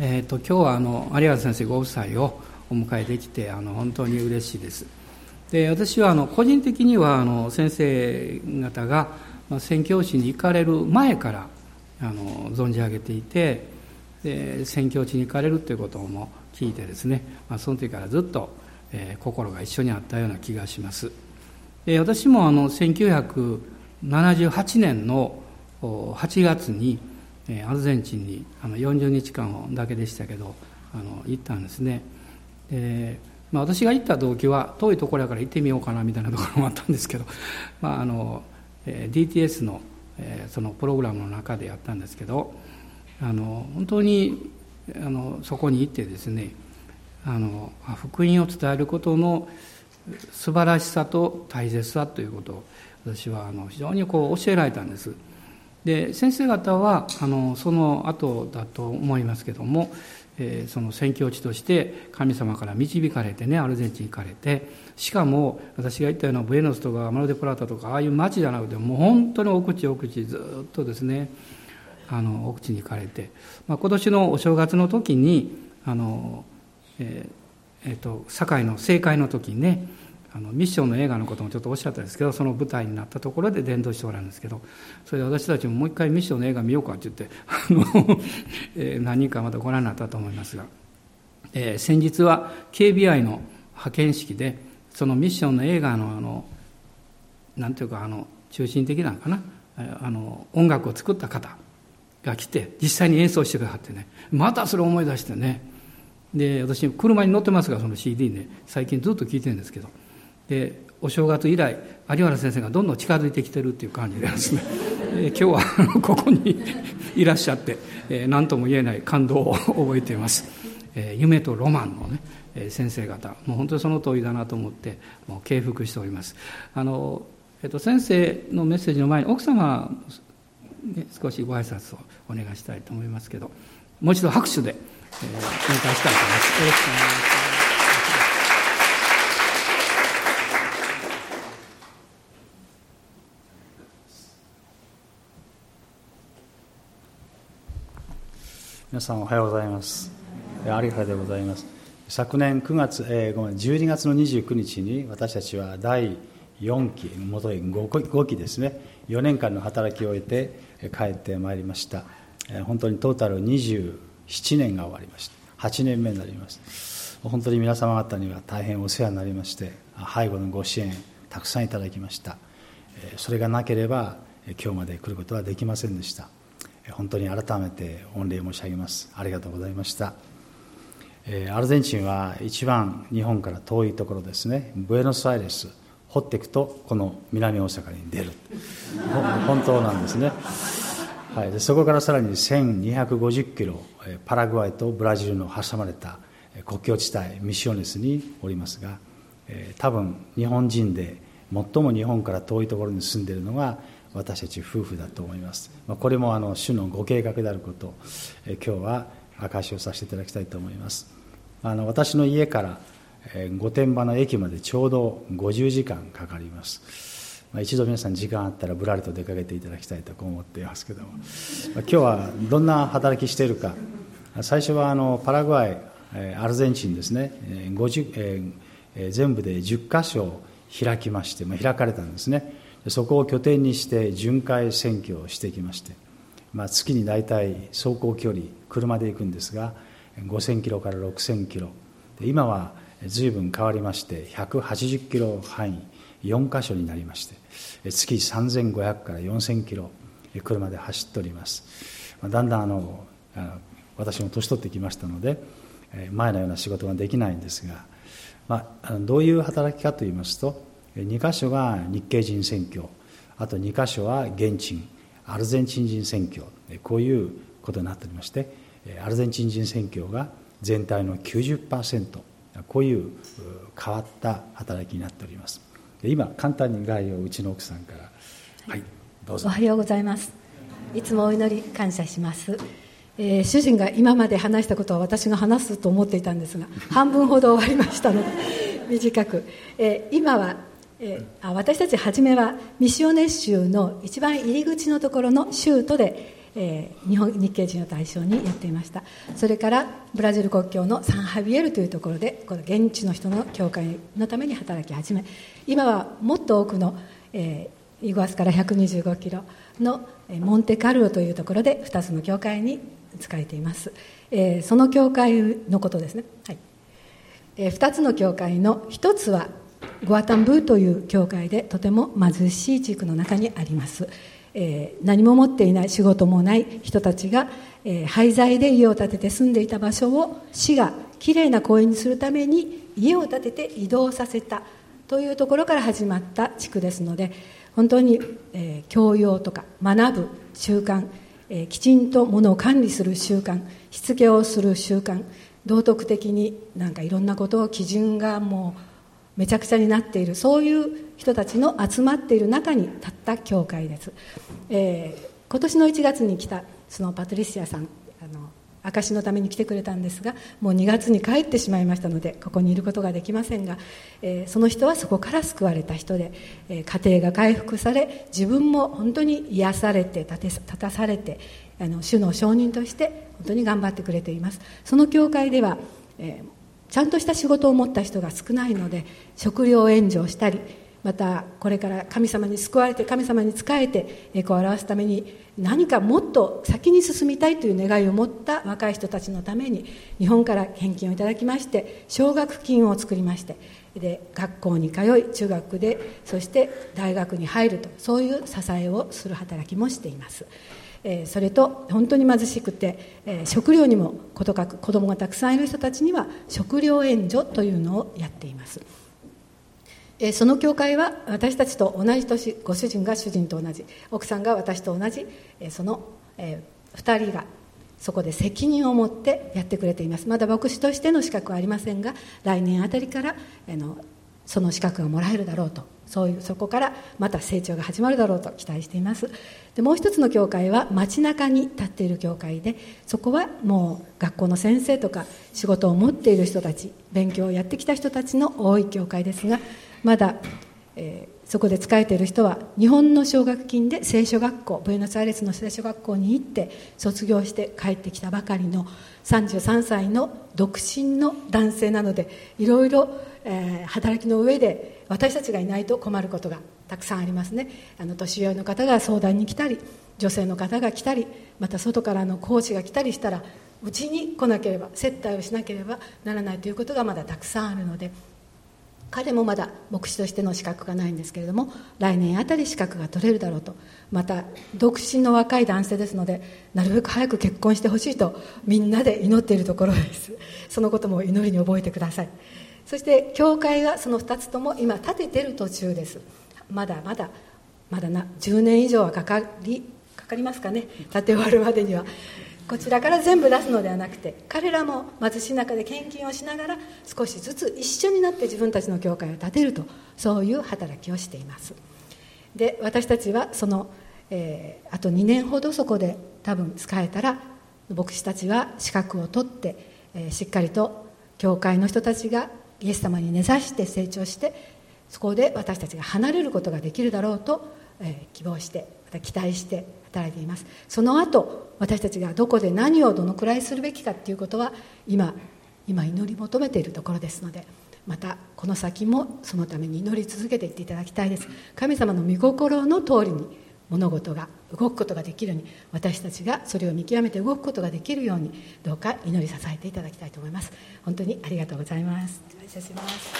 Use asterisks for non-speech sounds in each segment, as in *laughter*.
えーと、今日はあの有原先生ご夫妻をお迎えできてあの本当に嬉しいです。で私はあの個人的にはあの先生方が宣教師に行かれる前からあの存じ上げていてで宣教地に行かれるということも聞いてですね、まあ、その時からずっと、えー、心が一緒にあったような気がします。で私もあの1978年の8月にアルゼンチンにあの40日間だけでしたけどあの行ったんですねで、まあ、私が行った動機は遠いところやから行ってみようかなみたいなところもあったんですけど、*laughs* まああの DTS の、そのプログラムの中でやったんですけどあの本当にあのそこに行ってですねあの福音を伝えることの素晴らしさと大切さということを私はあの非常にこう教えられたんです。で先生方はあのその後だと思いますけども、えー、その宣教地として神様から導かれてねアルゼンチン行かれてしかも私が言ったようなブエノスとかマルデプラタとかああいう町じゃなくてもう本当に奥地奥地ずっとですねあの奥地に行かれて、まあ、今年のお正月の時にあの、えーえーと、堺の政界の時にねあのミッションの映画のこともちょっとおっしゃったんですけどその舞台になったところで伝道しておられるんですけどそれで私たちももう一回ミッションの映画見ようかって言ってあの、*laughs* えー、何人かまたご覧になったと思いますが、えー、先日は KBI の派遣式でそのミッションの映画のあのなんていうかあの中心的なのかなあの音楽を作った方が来て実際に演奏してくださってねまたそれを思い出してね。で私車に乗ってますがその CD ね最近ずっと聴いてるんですけどでお正月以来有原先生がどんどん近づいてきてるっていう感じでですね、*laughs* え今日はここに *laughs* いらっしゃってえ何とも言えない感動を覚えています、え夢とロマンのねえ先生方。もう本当にその通りだなと思ってもう敬服しております。あの、えっと、先生のメッセージの前に奥様ね、少しご挨拶をお願いしたいと思いますけどもう一度拍手で、えー、お迎えしたいと思います。皆さんおはようございます。有原でございます。昨年9月、えー、ごめん12月の29日に私たちは第4期元へ 5, 期ですね。4年間の働きを終えて帰ってまいりました。本当にトータル27年が終わりました。8年目になります。本当に皆様方には大変お世話になりまして背後のご支援たくさんいただきました。それがなければ今日まで来ることはできませんでした。本当に改めて御礼申し上げます。ありがとうございました。アルゼンチンは一番日本から遠いところですね。ブエノスアイレス掘っていくとこの南大阪に出る。本当なんですね、はい、でそこからさらに1250キロパラグアイとブラジルの挟まれた国境地帯ミシオネスにおりますが多分日本人で最も日本から遠いところに住んでいるのが私たち夫婦だと思います、ま、これもあの主のご計画であることを今日は証しをさせていただきたいと思います。あの私の家から御殿場の駅までちょうど50時間かかります、まあ、一度皆さん時間あったらぶらりと出かけていただきたいと思っていますけども、まあ、今日はどんな働きしているか。最初はあのパラグアイアルゼンチンですね。50、えー、全部で10箇所開きまして、まあ、開かれたんですね。そこを拠点にして巡回選挙をしてきまして、まあ、月に大体走行距離車で行くんですが5000キロから6000キロ。今は随分変わりまして180キロ範囲4箇所になりまして月3500から4000キロ車で走っております。だんだんあの私も年取ってきましたので前のような仕事ができないんですが、まあ、どういう働きかといいますと2箇所が日系人選挙あと2箇所は現地アルゼンチン人選挙こういうことになっておりましてアルゼンチン人選挙が全体の90%こういう変わった働きになっております。今簡単に概要をうちの奥さんから。はいどうぞ。おはようございます。いつもお祈り感謝します、えー、主人が今まで話したことは私が話すと思っていたんですが半分ほど終わりましたので短く、えー、今はえー、私たち初めはミシオネ州の一番入り口のところの州都で、えー、日本日系人を対象にやっていました。それからブラジル国境のサンハビエルというところでこの現地の人の教会のために働き始め今はもっと多くの、えー、イグアスから125キロのモンテカルロというところで2つの教会に使えています、えー、その教会のことですね、はい。えー、2つの教会の1つはゴアタンブーという教会でとても貧しい地区の中にあります。えー、何も持っていない仕事もない人たちが、えー、廃材で家を建てて住んでいた場所を市がきれいな公園にするために家を建てて移動させたというところから始まった地区ですので本当に、えー、教養とか学ぶ習慣、えー、きちんとものを管理する習慣しつけをする習慣道徳的になんかいろんなことを基準がもうめちゃくちゃになっているそういう人たちの集まっている中に立った教会です、えー、今年の1月に来たそのパトリシアさんあの証のために来てくれたんですがもう2月に帰ってしまいましたのでここにいることができませんが、えー、その人はそこから救われた人で、えー、家庭が回復され自分も本当に癒されて立て立たされてあの主の証人として本当に頑張ってくれています。その教会では、えーちゃんとした仕事を持った人が少ないので食料援助をしたりまたこれから神様に救われて神様に仕えて栄光を表すために何かもっと先に進みたいという願いを持った若い人たちのために日本から献金をいただきまして奨学金を作りましてで学校に通い中学でそして大学に入るとそういう支えをする働きもしています。えそれと本当に貧しくて、え食料にもことかく子供がたくさんいる人たちには食料援助というのをやっています、えその教会は私たちと同じ年ご主人が主人と同じ奥さんが私と同じ、えその、え2人がそこで責任を持ってやってくれています。まだ牧師としての資格はありませんが来年あたりからあのその資格がもらえるだろうと。そういうそこからまた成長が始まるだろうと期待しています。でもう一つの教会は街中に立っている教会でそこはもう学校の先生とか仕事を持っている人たち勉強をやってきた人たちの多い教会ですがまだ、えー、そこで使えている人は日本の奨学金で聖書学校ブエノスアイレスの聖書学校に行って卒業して帰ってきたばかりの33歳の独身の男性なのでいろいろ働きの上で私たちがいないと困ることがたくさんありますね。あの年寄りの方が相談に来たり女性の方が来たりまた外からのコーチが来たりしたらうちに来なければ接待をしなければならないということがまだたくさんあるので彼もまだ牧師としての資格がないんですけれども来年あたり資格が取れるだろうとまた独身の若い男性ですのでなるべく早く結婚してほしいとみんなで祈っているところです。そのことも祈りに覚えてください。そして教会はその2つとも今建ててる途中です。まだまだまだな10年以上はかかりかかりますかね。建て終わるまでには。こちらから全部出すのではなくて彼らも貧しい中で献金をしながら少しずつ一緒になって自分たちの教会を建てるとそういう働きをしています。で私たちはその、えー、あと2年ほどそこで多分使えたら牧師たちは資格を取って、えー、しっかりと教会の人たちがイエス様に根ざして成長してそこで私たちが離れることができるだろうと、えー、希望してまた期待して働いています。その後私たちがどこで何をどのくらいするべきかっていうことは今今祈り求めているところですのでまたこの先もそのために祈り続けていっていただきたいです。神様の御心の通りに物事が動くことができるように私たちがそれを見極めて動くことができるようにどうか祈り支えていただきたいと思います。本当にありがとうございます。感謝します。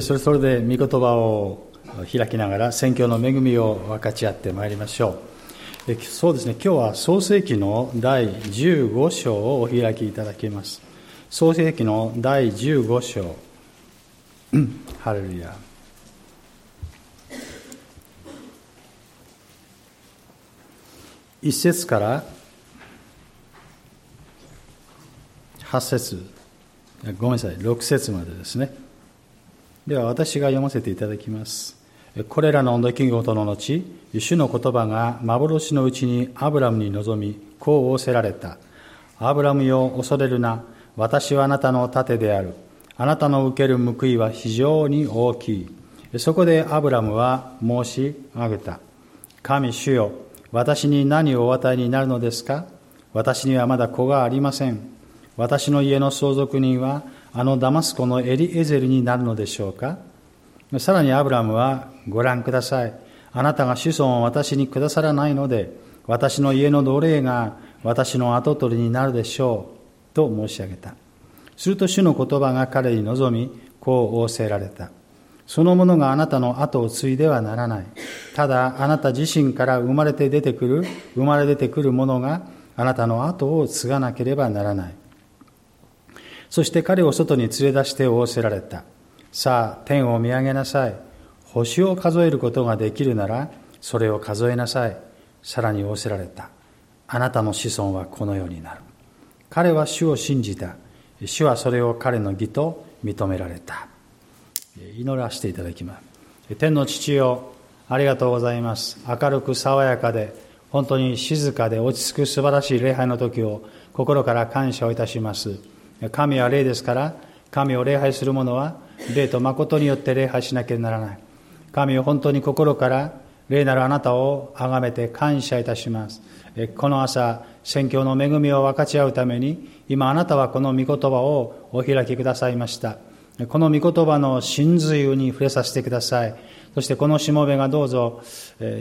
それそれで御言葉を開きながら宣教の恵みを分かち合ってまいりましょう。そうですね。今日は創世記の第15章をお開きいただきます。創世記の第15章。ハレルヤ一節から八節ごめんなさい六節までですねでは私が読ませていただきます。これらの出来事の後、主の言葉が幻のうちにアブラムに臨み、こう仰せられた。アブラムよ、恐れるな。私はあなたの盾である。あなたの受ける報いは非常に大きい。そこでアブラムは申し上げた。神主よ、私に何をお与えになるのですか？私にはまだ子がありません。私の家の相続人はあのダマスコのエリエゼルになるのでしょうか？さらにアブラムはご覧ください。あなたが子孫を私にくださらないので、私の家の奴隷が私の跡取りになるでしょう。と申し上げた。すると主の言葉が彼に望み、こう仰せられた。そのものがあなたの後を継いではならない。ただ、あなた自身から生まれて出てくる、生まれ出てくるものがあなたの後を継がなければならない。そして彼を外に連れ出して仰せられた。さあ、天を見上げなさい。星を数えることができるなら、それを数えなさい。さらに仰せられた。あなたの子孫はこのようになる。彼は主を信じた。主はそれを彼の義と認められた。祈らせていただきます。天の父よ、ありがとうございます。明るく爽やかで、本当に静かで落ち着く素晴らしい礼拝の時を心から感謝をいたします。神は霊ですから、神を礼拝する者は霊と誠によって礼拝しなければならない。神を本当に心から霊なるあなたを崇めて感謝いたします。この朝、宣教の恵みを分かち合うために、今あなたはこの御言葉をお開きくださいました。この御言葉の真髄に触れさせてください。そしてこのしもべがどうぞ、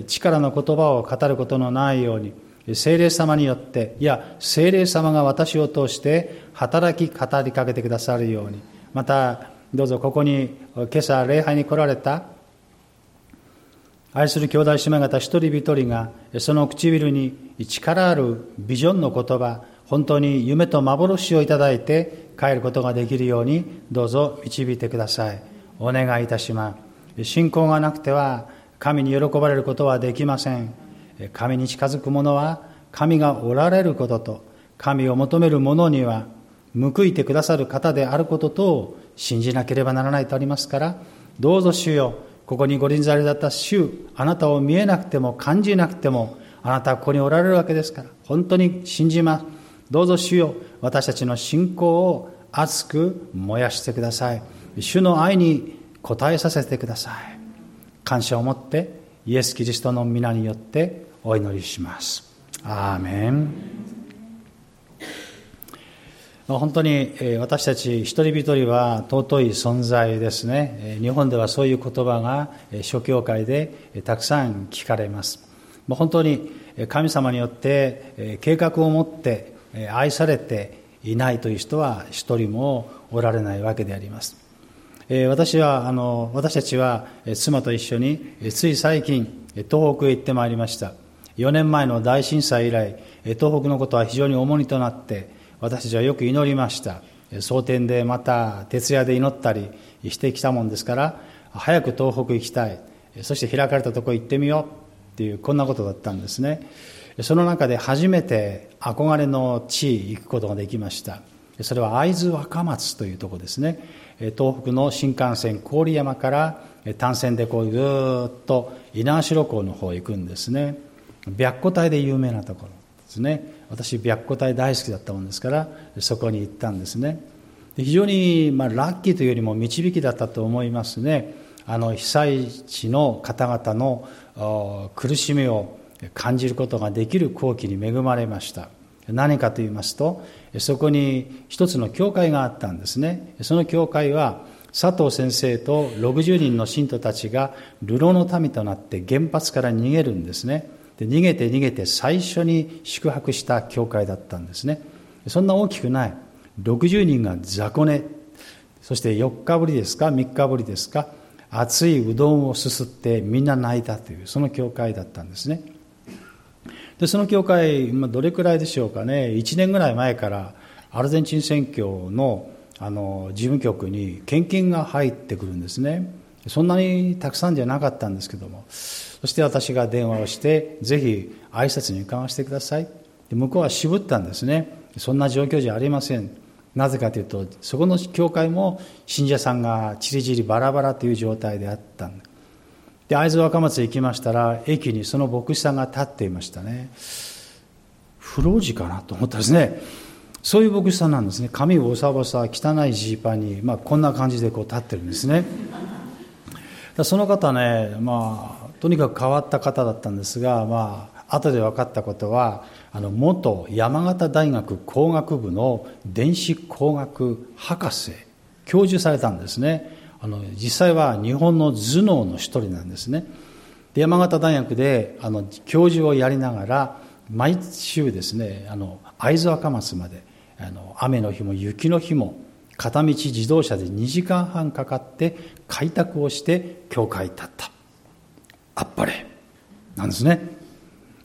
力の言葉を語ることのないように、精霊様によって、いや、精霊様が私を通して働き語りかけてくださるように、また、どうぞここに今朝礼拝に来られた愛する兄弟姉妹方一人一人がその唇に力あるビジョンの言葉本当に夢と幻をいただいて帰ることができるようにどうぞ導いてください。お願いいたします。信仰がなくては神に喜ばれることはできません。神に近づく者は神がおられることと神を求める者には報いてくださる方であることとを信じなければならないとありますからどうぞ主よここにご臨在だった主あなたを見えなくても感じなくてもあなたはここにおられるわけですから。本当に信じます。どうぞ主よ私たちの信仰を熱く燃やしてください。主の愛に応えさせてください。感謝を持ってイエス・キリストの皆によってお祈りします。アーメン。本当に私たち一人一人は尊い存在ですね。日本ではそういう言葉が諸教会でたくさん聞かれます。本当に神様によって計画を持って愛されていないという人は一人もおられないわけであります。私は、あの、私たちは妻と一緒につい最近東北へ行ってまいりました。4年前の大震災以来、東北のことは非常に重荷となって、私たちはよく祈りました。蒼天でまた徹夜で祈ったりしてきたもんですから早く東北行きたい。そして開かれたとこ行ってみよう。っていうこんなことだったんですね。その中で初めて憧れの地行くことができました。それは会津若松というとこですね。東北の新幹線郡山から単線でこうずっと猪苗代港の方へ行くんですね。白虎隊で有名なところですね。私白虎隊大好きだったもんですからそこに行ったんですね。非常に、まあ、ラッキーというよりも導きだったと思いますね。あの被災地の方々の苦しみを感じることができる後期に恵まれました。何かと言いますとそこに一つの教会があったんですね。その教会は佐藤先生と60人の信徒たちが流浪の民となって原発から逃げるんですね。で逃げて逃げて最初に宿泊した教会だったんですね。そんな大きくない。60人が雑魚寝。そして4日ぶりですか3日ぶりですか熱いうどんをすすってみんな泣いたというその教会だったんですね。でその教会、まあ、どれくらいでしょうかね。1年ぐらい前からアルゼンチン選挙のあの事務局に献金が入ってくるんですね。そんなにたくさんじゃなかったんですけども。そして私が電話をして、ぜひ挨拶に伺わせてください。で向こうは渋ったんですね。そんな状況じゃありません。なぜかというと、そこの教会も信者さんがちりぢりバラバラという状態であったんで、会津若松へ行きましたら、駅にその牧師さんが立っていましたね。不老寺かなと思ったんですね。そういう牧師さんなんですね。髪ボサボサ、汚いジーパンに、まあこんな感じでこう立ってるんですね。その方ね、まあ、とにかく変わった方だったんですが、まあ、後で分かったことはあの元山形大学工学部の電子工学博士教授されたんですね。あの実際は日本の頭脳の一人なんですね。で山形大学であの教授をやりながら毎週ですねあの会津若松まであの雨の日も雪の日も片道自動車で2時間半かかって開拓をして教会に立った。あっぱれ。なんですね。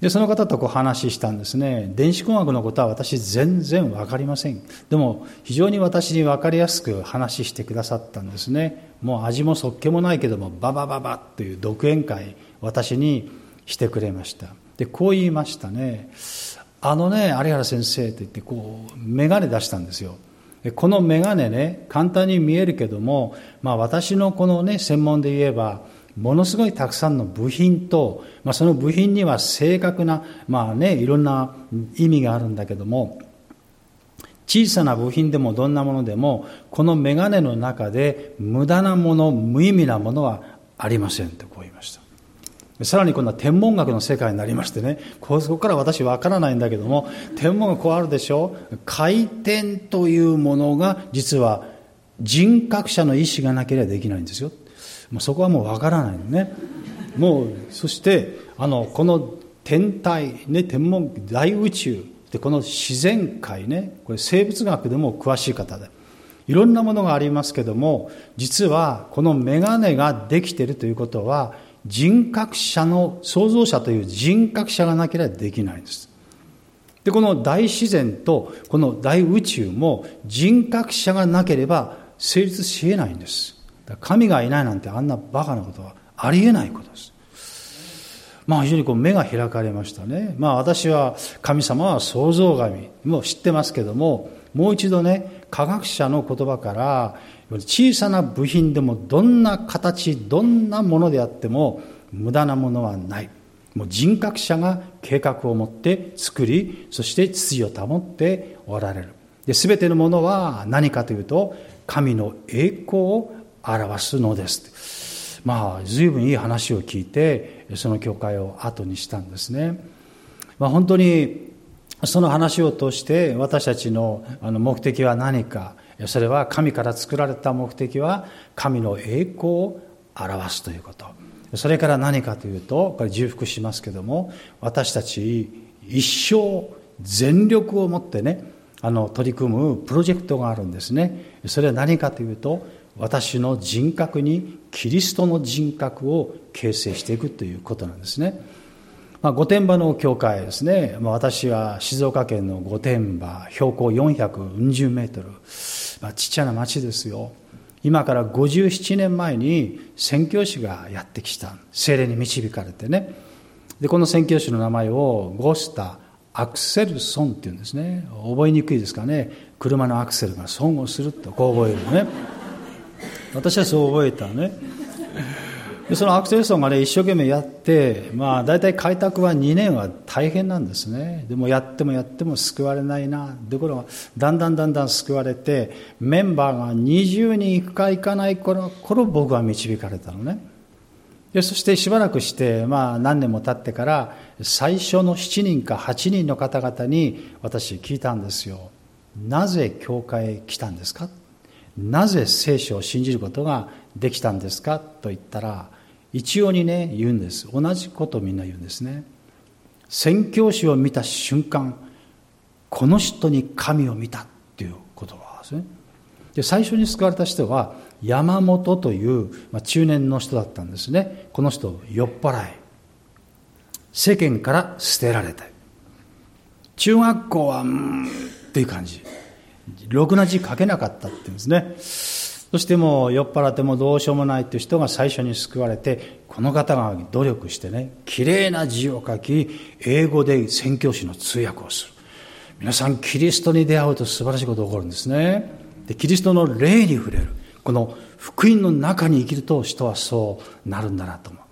でその方とこう話したんですね。電子工学のことは私全然分かりません。でも非常に私に分かりやすく話してくださったんですね。もう味もそっけもないけどもババババという独演会私にしてくれました。でこう言いましたね。あのね有原先生と言ってこう眼鏡出したんですよ。この眼鏡ね簡単に見えるけども、まあ、私のこのね専門で言えばものすごいたくさんの部品と、まあ、その部品には正確な、まあね、いろんな意味があるんだけども、小さな部品でもどんなものでも、このメガネの中で無駄なもの、無意味なものはありませんとこう言いました。さらに今度は天文学の世界になりましてね、ここから私わからないんだけども、天文学こうあるでしょ？回転というものが実は人格者の意思がなければできないんですよ。もうそこはもうわからないのね。もう、そして、あの、この天体、ね、天文、大宇宙、で、この自然界ね、これ生物学でも詳しい方で、いろんなものがありますけども、実はこのメガネができているということは、人格者の、創造者という人格者がなければできないんです。で、この大自然とこの大宇宙も人格者がなければ成立し得ないんです。神がいないなんてあんなバカなことはありえないことです。まあ非常にこう目が開かれましたね。まあ私は神様は創造神も知ってますけども、もう一度ね、科学者の言葉から、小さな部品でもどんな形、どんなものであっても無駄なものはない。もう人格者が計画を持って作り、そして秩序を保っておられる。で、すべてのものは何かというと、神の栄光を表すのですまあ随分いい話を聞いてその教会を後にしたんですね、まあ、本当にその話を通して私たちの目的は何か。それは神から作られた目的は神の栄光を表すということ。それから何かというとこれ重複しますけども私たち一生全力を持ってねあの取り組むプロジェクトがあるんですね。それは何かというと私の人格にキリストの人格を形成していくということなんですね。まあ、御殿場の教会ですね、まあ、私は静岡県の御殿場標高440メートル、まあ、ちっちゃな町ですよ。今から57年前に宣教師がやってきた精霊に導かれてね。でこの宣教師の名前をゴスタ・アクセルソンっていうんですね。覚えにくいですかね。車のアクセルが損をするとこう覚えるのね。私はそう覚えたね。でそのアクセルソンがね一生懸命やってまあ大体開拓は2年は大変なんですね。でもやってもやっても救われないな。ところがだんだんだんだん救われてメンバーが20人行くか行かない頃頃僕は導かれたのね。でそしてしばらくして、まあ、何年も経ってから最初の7人か8人の方々に私聞いたんですよ。なぜ教会へ来たんですか？なぜ聖書を信じることができたんですかと言ったら一様にね言うんです。同じことをみんな言うんですね。宣教師を見た瞬間この人に神を見たっていう言葉ですね。で最初に救われた人は山本という、まあ、中年の人だったんですね。この人酔っ払い世間から捨てられて中学校はうんっていう感じ。ろくな字書けなかったって言うんですね。そしてもう酔っ払ってもどうしようもないっていう人が最初に救われて、この方が努力してね、綺麗な字を書き、英語で宣教師の通訳をする。皆さん、キリストに出会うと素晴らしいことが起こるんですね。で、キリストの霊に触れる。この福音の中に生きると人はそうなるんだなと思う。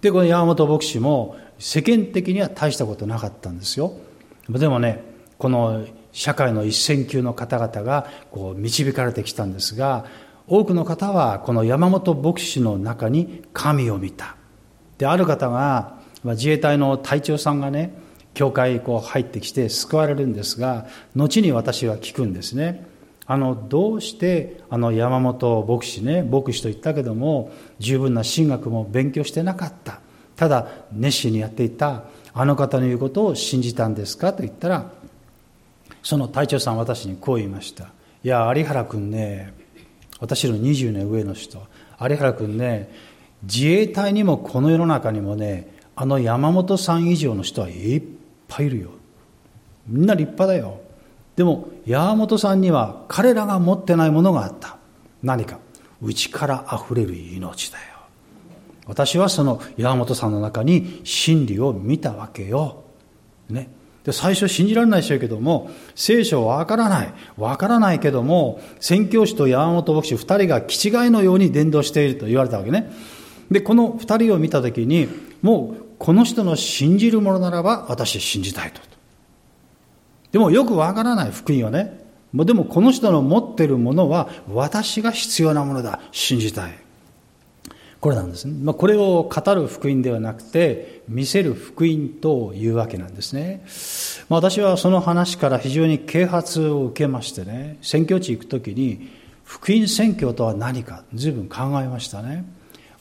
で、この山本牧師も世間的には大したことなかったんですよ。でもね、この社会の一線級の方々がこう導かれてきたんですが多くの方はこの山本牧師の中に神を見た。で、ある方が、自衛隊の隊長さんがね、教会こう入ってきて救われるんですが、後に私は聞くんですね。あの、どうしてあの山本牧師ね、牧師と言ったけども、十分な神学も勉強してなかった。ただ、熱心にやっていた、あの方の言うことを信じたんですか？と言ったら、その隊長さん私にこう言いました。いや、有原君ね、私の20年上の人、有原君ね、自衛隊にもこの世の中にもね、あの山本さん以上の人はいっぱいいるよ。みんな立派だよ。でも山本さんには彼らが持ってないものがあった何か内からあふれる命だよ私はその山本さんの中に真理を見たわけよ、ね、で最初信じられないでしょうけども聖書はわからないわからないけども宣教師と山本牧師2人が気違いのように伝道していると言われたわけねでこの2人を見た時にもうこの人の信じるものならば私信じたいとでもよくわからない福音はね。でもこの人の持っているものは私が必要なものだ。信じたい。これなんですね。まあ、これを語る福音ではなくて、見せる福音というわけなんですね。まあ、私はその話から非常に啓発を受けましてね、選挙地行くときに、福音宣教とは何か、随分考えましたね。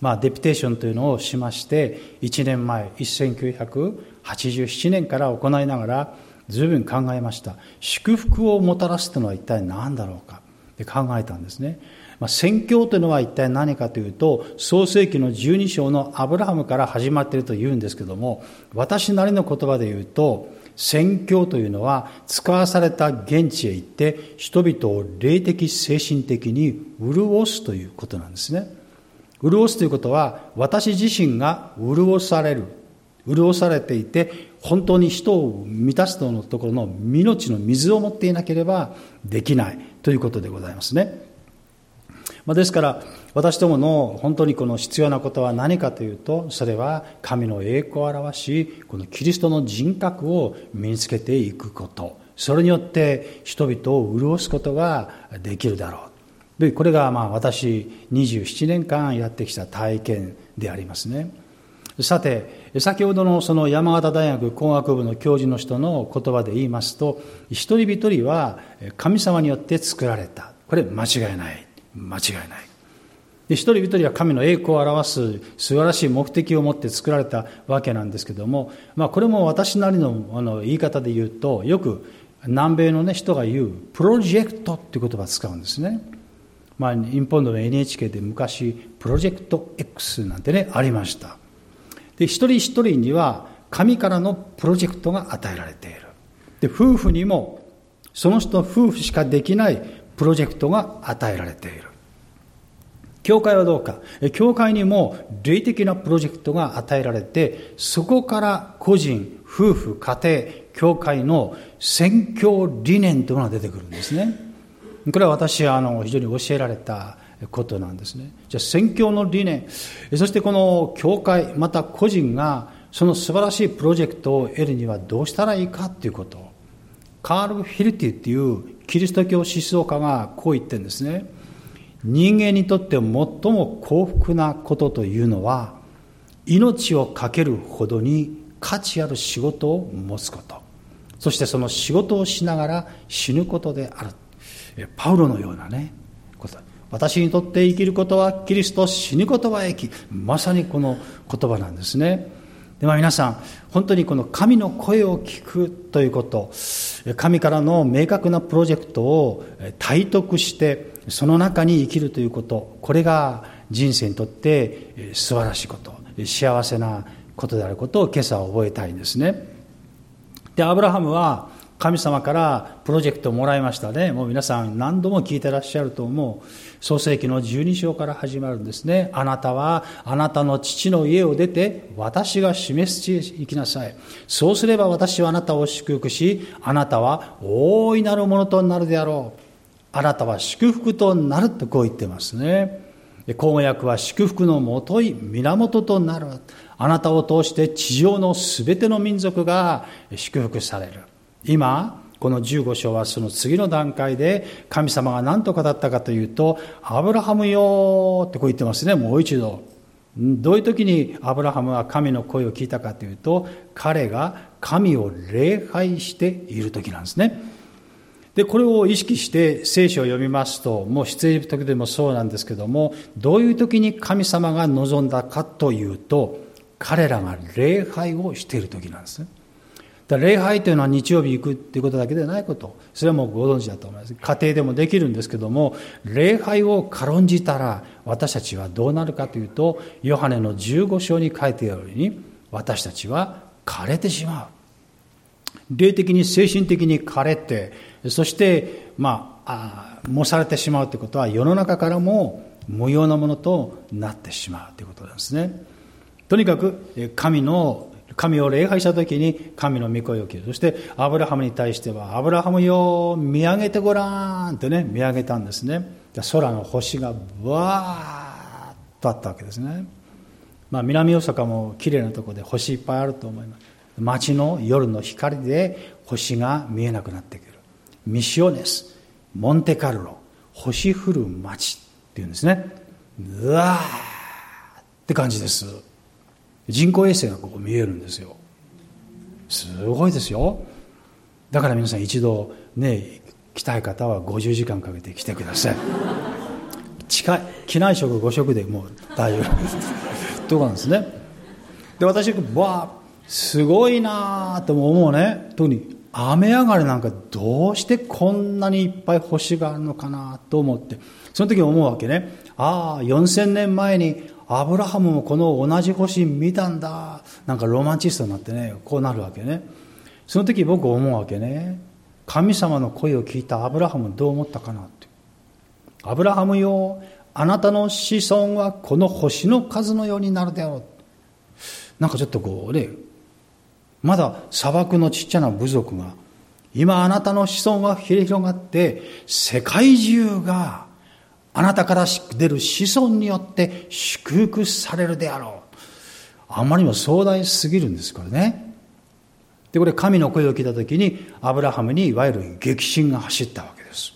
まあ、デピテーションというのをしまして、1年前、1987年から行いながら、随分考えました祝福をもたらすというのは一体何だろうかって考えたんですね、まあ、宣教というのは一体何かというと創世紀の12章のアブラハムから始まっていると言うんですけども私なりの言葉で言うと宣教というのは使わされた現地へ行って人々を霊的精神的に潤すということなんですね潤すということは私自身が潤される潤されていて本当に人を満たすとのところの命の水を持っていなければできないということでございますね。まあ、ですから私どもの本当にこの必要なことは何かというとそれは神の栄光を表しこのキリストの人格を身につけていくことそれによって人々を潤すことができるだろうでこれがまあ私27年間やってきた体験でありますね。さて、先ほどのその山形大学工学部の教授の人の言葉で言いますと、一人一人は神様によって作られた。これ間違いない。間違いない。で一人一人は神の栄光を表す素晴らしい目的を持って作られたわけなんですけども、まあ、これも私なりのあの言い方で言うとよく南米の、ね、人が言うプロジェクトっていう言葉を使うんですね。まあ、日本の NHK で昔プロジェクト X なんてねありました。で、一人一人には神からのプロジェクトが与えられている。で、夫婦にもその人夫婦しかできないプロジェクトが与えられている。教会はどうか？教会にも霊的なプロジェクトが与えられて、そこから個人、夫婦、家庭、教会の宣教理念というのが出てくるんですね。これは私はあの非常に教えられたことなんですね。じゃあ宣教の理念、そしてこの教会、また個人がその素晴らしいプロジェクトを得るにはどうしたらいいかということ。カール・フィルティっていうキリスト教思想家がこう言ってるんですね。人間にとって最も幸福なことというのは、命を懸けるほどに価値ある仕事を持つこと。そしてその仕事をしながら死ぬことである。パウロのようなね、こと。私にとって生きることはキリスト、死ぬことは生き。まさにこの言葉なんですね。では皆さん、本当にこの神の声を聞くということ、神からの明確なプロジェクトを体得して、その中に生きるということ、これが人生にとって素晴らしいこと、幸せなことであることを今朝覚えたいんですね。で、アブラハムは神様からプロジェクトをもらいましたね。もう皆さん何度も聞いてらっしゃると思う。創世紀の12章から始まるんですね。あなたはあなたの父の家を出て私が示す地へ行きなさい。そうすれば私はあなたを祝福し、あなたは大いなるものとなるであろう。あなたは祝福となるとこう言ってますね。公約は祝福のもとい、源となる。あなたを通して地上のすべての民族が祝福される。今、この15章はその次の段階で神様が何と語ったかというと、アブラハムよってこう言ってますね、もう一度。どういう時にアブラハムは神の声を聞いたかというと、彼が神を礼拝している時なんですね。で、これを意識して聖書を読みますと、もう出エジプトでもそうなんですけども、どういう時に神様が望んだかというと、彼らが礼拝をしている時なんですね。だ礼拝というのは日曜日行くっていうことだけではないこと。それはもうご存知だと思います。家庭でもできるんですけども、礼拝を軽んじたら私たちはどうなるかというと、ヨハネの15章に書いてあるように、私たちは枯れてしまう。霊的に精神的に枯れて、そして、まあ、あ模されてしまうということは世の中からも無用なものとなってしまうということなんですね。とにかく神の神を礼拝した時に神の御声を聞く。そしてアブラハムに対しては、アブラハムよ、見上げてごらんってね、見上げたんですね。空の星がわーっとあったわけですね。まあ、南大阪も綺麗なところで星いっぱいあると思います。街の夜の光で星が見えなくなってくる。ミシオネス、モンテカルロ、星降る街っていうんですね。うわーって感じです。人工衛星がここ見えるんですよ。すごいですよ。だから皆さん一度ね来たい方は50時間かけて来てください。近い機内食5食でもう大丈夫。とかなんですね。で私わあすごいなと思うね。特に雨上がりなんかどうしてこんなにいっぱい星があるのかなと思って。その時思うわけね。ああ4000年前にアブラハムもこの同じ星見たんだ。なんかロマンチストになってねこうなるわけね。その時僕思うわけね。神様の声を聞いたアブラハムどう思ったかなって。アブラハムよあなたの子孫はこの星の数のようになるであろう。なんかちょっとこうねまだ砂漠のちっちゃな部族が今あなたの子孫は広がって世界中があなたから出る子孫によって祝福されるであろう。あまりにも壮大すぎるんです、これね。で、これ神の声を聞いたときに、アブラハムにいわゆる激震が走ったわけです。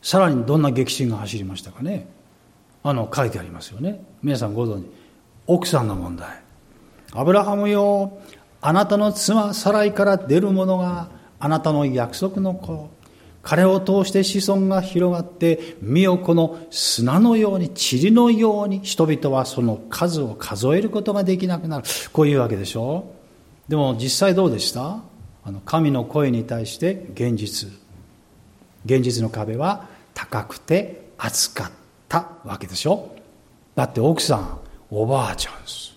さらにどんな激震が走りましたかね。あの、書いてありますよね。皆さんご存知。奥さんの問題。アブラハムよ、あなたの妻サライから出るものがあなたの約束の子。彼を通して子孫が広がって、身をこの砂のように、塵のように、人々はその数を数えることができなくなる。こういうわけでしょ？でも実際どうでした？あの神の声に対して現実。現実の壁は高くて厚かったわけでしょ？だって奥さん、おばあちゃんです。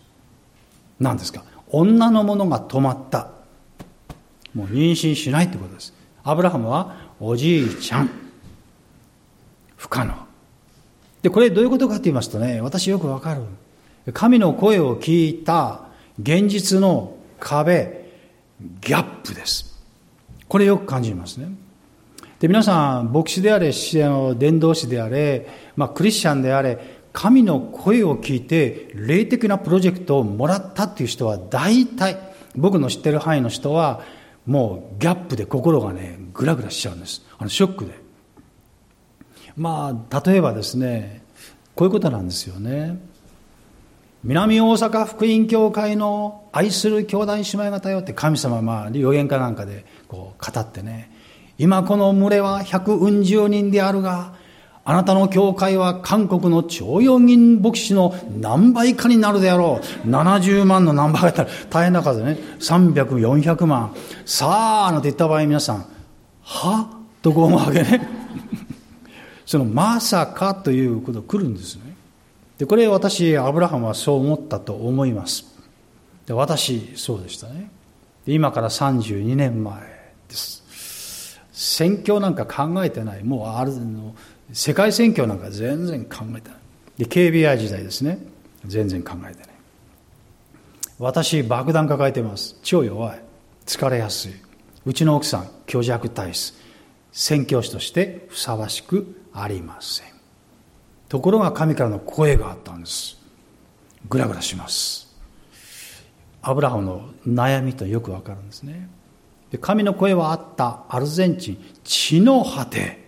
何ですか？女のものが止まった。もう妊娠しないってことです。アブラハムはおじいちゃん。不可能。で、これどういうことかと言いますとね、私よくわかる。神の声を聞いた現実の壁、ギャップです。これよく感じますね。で、皆さん、牧師であれ、伝道師であれ、まあ、クリスチャンであれ、神の声を聞いて、霊的なプロジェクトをもらったっていう人は、大体、僕の知ってる範囲の人は、もうギャップで心がね、ぐらぐらしちゃうんです。あの、ショックで。まあ、例えばですね、こういうことなんですよね。南大阪福音教会の愛する兄弟姉妹方よって神様、まあ、予言家なんかでこう語ってね、今この群れは百うん十人であるが、あなたの教会は韓国の徴用人牧師の何倍かになるであろう。70万の何倍かったら大変な数ね。300、400万。さあ、なんて言った場合皆さん、は？とこう思うわけね。*laughs* そのまさかということが来るんですね。で、これ私、アブラハムはそう思ったと思います。で私、そうでしたね。で今から32年前です。選挙なんか考えてない。もうあるの、世界選挙なんか全然考えてない。で、KBI 時代ですね。全然考えてない。私、爆弾抱えてます。超弱い。疲れやすい。うちの奥さん、虚弱体質。宣教師としてふさわしくありません。ところが神からの声があったんです。ぐらぐらします。アブラハムの悩みとよくわかるんですね。で神の声はあったアルゼンチン、地の果て。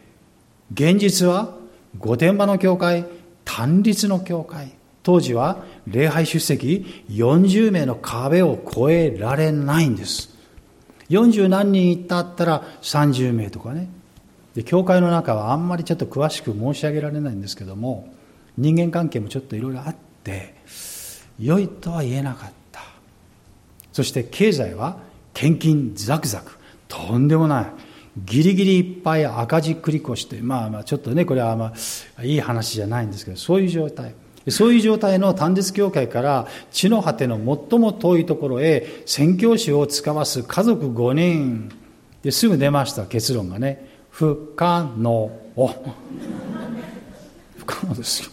現実は、御殿場の教会、単立の教会。当時は礼拝出席40名の壁を越えられないんです。40何人いったったら30名とかね。で、教会の中はあんまりちょっと詳しく申し上げられないんですけども、人間関係もちょっといろいろあって、良いとは言えなかった。そして経済は献金ザクザク。とんでもない。ギリギリいっぱい赤字繰り越して、まあまあちょっとね、これはまあいい話じゃないんですけど、そういう状態。そういう状態の単日教会から地の果ての最も遠いところへ宣教師を使わす家族5人ですぐ出ました。結論がね不可能。*laughs* 不可能ですよ。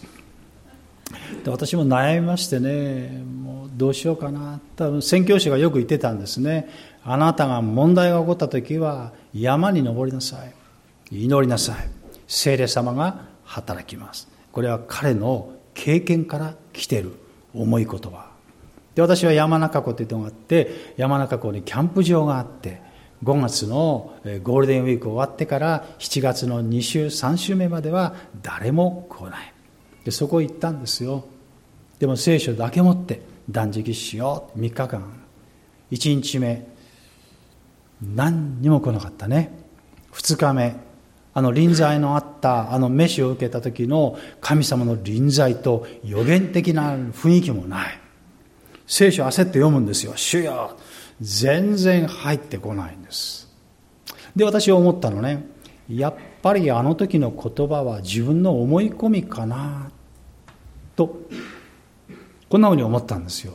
で私も悩みましてねもうどうしようかな。多分宣教師がよく言ってたんですね。あなたが問題が起こった時は山に登りなさい。祈りなさい。聖霊様が働きます。これは彼の経験から来てる重い言葉。で私は山中湖というのがあって山中湖にキャンプ場があって5月のゴールデンウィーク終わってから7月の2週3週目までは誰も来ない。でそこ行ったんですよ。でも聖書だけ持って断食しよう。3日間。1日目何にも来なかったね。2日目。あの臨在のあったあの飯を受けた時の神様の臨在と予言的な雰囲気もない。聖書焦って読むんですよ。主よ全然入ってこないんです。で私は思ったのね。やっぱりあの時の言葉は自分の思い込みかなと。こんなふうに思ったんですよ。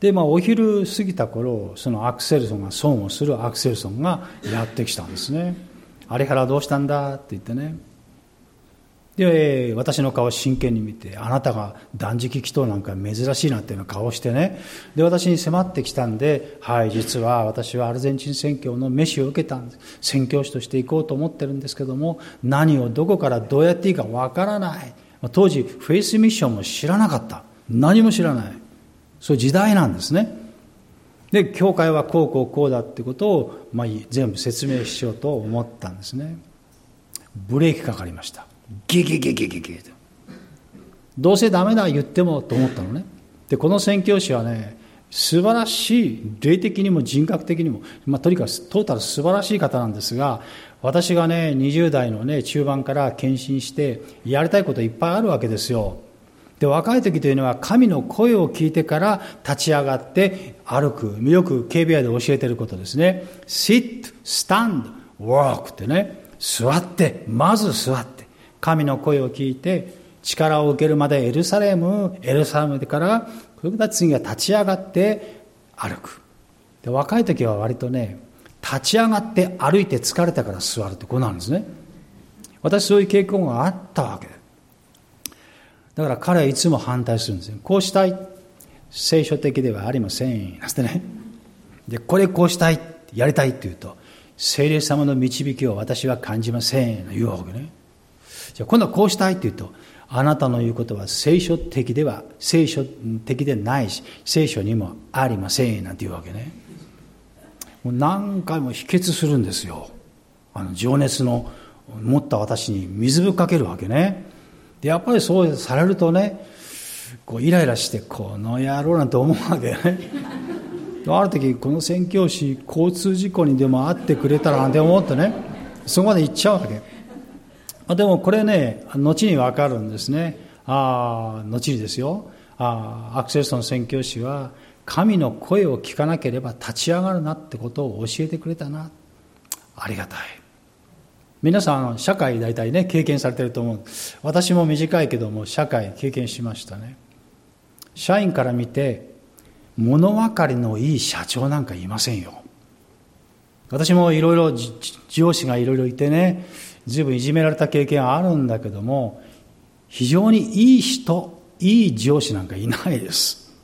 でまあお昼過ぎた頃そのアクセルソンが損をするアクセルソンがやってきたんですね有原どうしたんだ？って言ってね。で私の顔を真剣に見てあなたが断食祈祷なんか珍しいなっていうような顔をしてね。で私に迫ってきたんではい実は私はアルゼンチン宣教の飯を受けたんです。宣教師として行こうと思ってるんですけども何をどこからどうやっていいかわからない。当時フェイスミッションも知らなかった。何も知らない。そういう時代なんですね。で教会はこうこうこうだってことを、まあ、全部説明しようと思ったんですね。ブレーキかかりました。ギギギギギギとどうせダメだ言ってもと思ったのねでこの宣教師はね素晴らしい霊的にも人格的にも、まあ、とにかくトータル素晴らしい方なんですが私がね20代のね中盤から献身してやりたいこといっぱいあるわけですよで若い時というのは神の声を聞いてから立ち上がって歩くよく KBI で教えてることですね。sit, stand, walk ってね。座ってまず座って神の声を聞いて力を受けるまでエルサレムエルサレムからそれから次は立ち上がって歩く。で若い時は割とね立ち上がって歩いて疲れたから座るってこうなんですね。私そういう傾向があったわけです。だから彼はいつも反対するんですよ。こうしたい。聖書的ではありません。なんてね。で、これこうしたい。やりたいって言うと、聖霊様の導きを私は感じません。言うわけね。じゃあ今度はこうしたいって言うと、あなたの言うことは聖書的では、聖書的でないし、聖書にもありません。なんて言うわけね。もう何回も秘訣するんですよ。あの、情熱の持った私に水ぶっかけるわけね。やっぱりそうされるとねこうイライラしてこの野郎なんて思うわけね。*laughs* ある時この宣教師交通事故にでも会ってくれたらなんて思ってねそこまで行っちゃうわけ。でもこれね後に分かるんですね。ああ後にですよ。あアクセルソン宣教師は神の声を聞かなければ立ち上がるなってことを教えてくれたな。ありがたい。皆さん社会大体ね経験されてると思う。私も短いけども社会経験しましたね。社員から見て物分かりのいい社長なんかいませんよ。私もいろいろ上司がいろいろいてね随分いじめられた経験あるんだけども非常にいい人いい上司なんかいないです。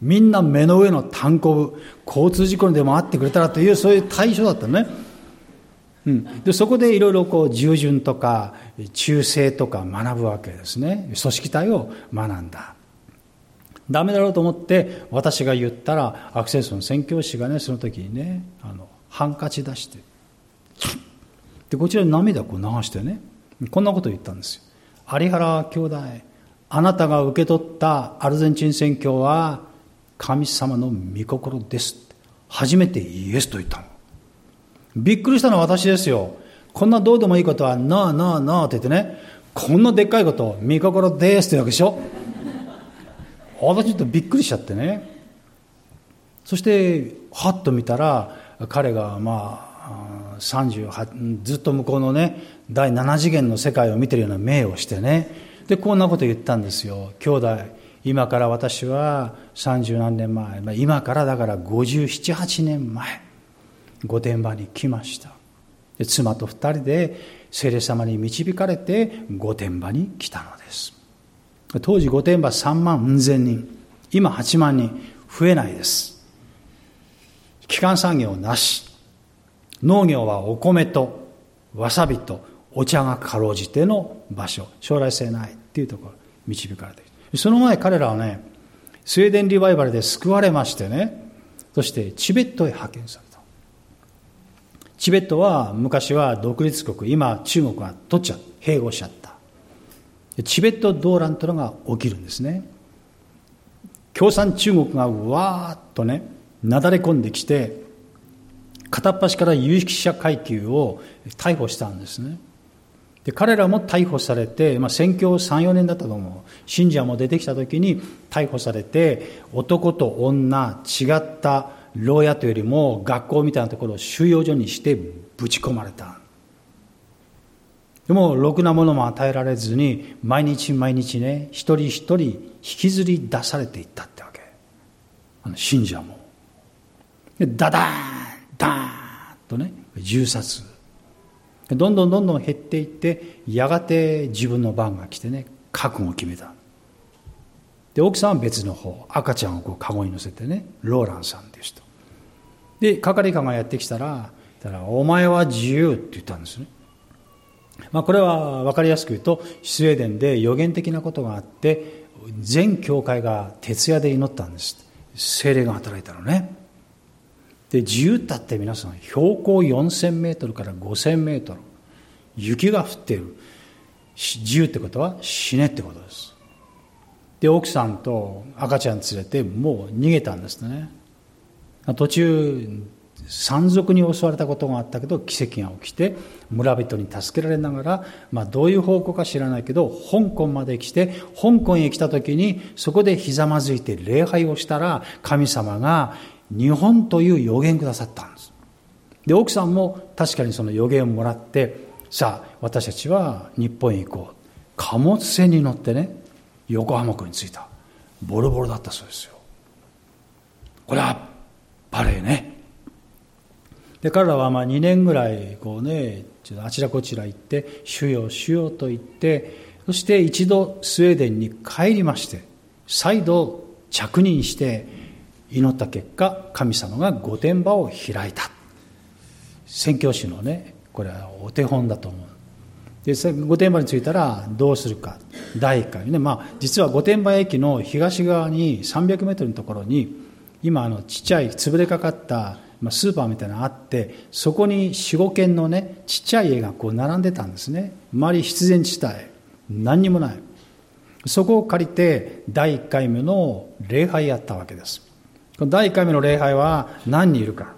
みんな目の上の単行部交通事故にでも会ってくれたらというそういう対象だったね。うん、でそこでいろいろこう従順とか忠誠とか学ぶわけですね。組織体を学んだ。ダメだろうと思って私が言ったらアクセスの宣教師がねその時にねあのハンカチ出してでこちらに涙を流してねこんなことを言ったんですよ。有原兄弟あなたが受け取ったアルゼンチン宣教は神様の御心です初めてイエスと言ったの。びっくりしたのは私ですよこんなどうでもいいことは、なあなあなあって言ってね、こんなでっかいこと、見心ですってわけでしょ私ちょっとびっくりしちゃってね。そして、はっと見たら、彼がまあ、38、ずっと向こうのね、第7次元の世界を見てるような目をしてね。で、こんなこと言ったんですよ。兄弟、今から私は30何年前、今からだから57、8年前、御殿場に来ました。妻と二人で聖霊様に導かれて御殿場に来たのです。当時御殿場3万うん千人。今8万人。増えないです。基幹産業なし。農業はお米とわさびとお茶がかろうじての場所。将来性ないっていうところ。導かれてその前彼らはねスウェーデンリバイバルで救われましてね。そしてチベットへ派遣された。チベットは昔は独立国、今中国が取っちゃう、併合しちゃった。チベット動乱というのが起きるんですね。共産中国がわーっとね、なだれ込んできて、片っ端から有識者階級を逮捕したんですね。で彼らも逮捕されて、まあ、宣教3、4年だったと思う。信者も出てきた時に逮捕されて、男と女、違った牢屋というよりも学校みたいなところを収容所にしてぶち込まれた。でも、ろくなものも与えられずに、毎日毎日ね、一人一人引きずり出されていったってわけ。あの信者も。ダダーン、ダーンとね、銃殺。どんどんどんどん減っていって、やがて自分の番が来てね、覚悟を決めた。で、奥さんは別の方、赤ちゃんをこうカゴに乗せてね、ローランさんっていう人。で、係官がやってきたら、たらお前は自由って言ったんですね。まあ、これは分かりやすく言うと、スウェーデンで予言的なことがあって、全教会が徹夜で祈ったんです。精霊が働いたのね。で、自由だって皆さん、標高4000メートルから5000メートル、雪が降っている。自由ってことは死ねってことです。で奥さんと赤ちゃん連れてもう逃げたんですね。途中山賊に襲われたことがあったけど奇跡が起きて村人に助けられながら、まあ、どういう方向か知らないけど香港まで来て香港へ来た時にそこでひざまずいて礼拝をしたら神様が日本という予言くださったんです。で奥さんも確かにその予言をもらってさあ私たちは日本へ行こう。貨物船に乗ってね横浜港に着いた。ボロボロだったそうですよ。これはバレエね。で彼らはまあ2年ぐらいこうねあちらこちら行って主よ主よと言ってそして一度スウェーデンに帰りまして再度着任して祈った結果神様が御殿場を開いた。宣教師のねこれはお手本だと思う。で御殿場に着いたらどうするか第1回。ね、まあ、実は御殿場駅の東側に300メートルのところに今あのちっちゃい潰れかかったスーパーみたいなのがあってそこに45軒のねちっちゃい家がこう並んでたんですね。周り必然地帯。何にもない。そこを借りて第1回目の礼拝やったわけです。この第1回目の礼拝は何人いるか。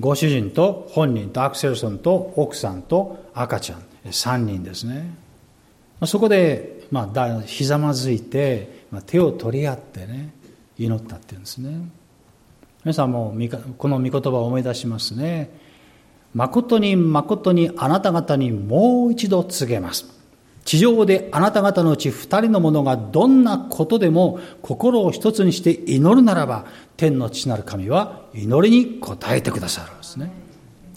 ご主人と本人とアクセルソンと奥さんと赤ちゃん。3人ですね。そこで、まあ、ひざまずいて、まあ、手を取り合ってね祈ったっていうんですね。皆さんもこの御言葉を思い出しますね。誠に誠にあなた方にもう一度告げます。地上であなた方のうち二人の者がどんなことでも心を一つにして祈るならば天の父なる神は祈りに応えてくださるんですね。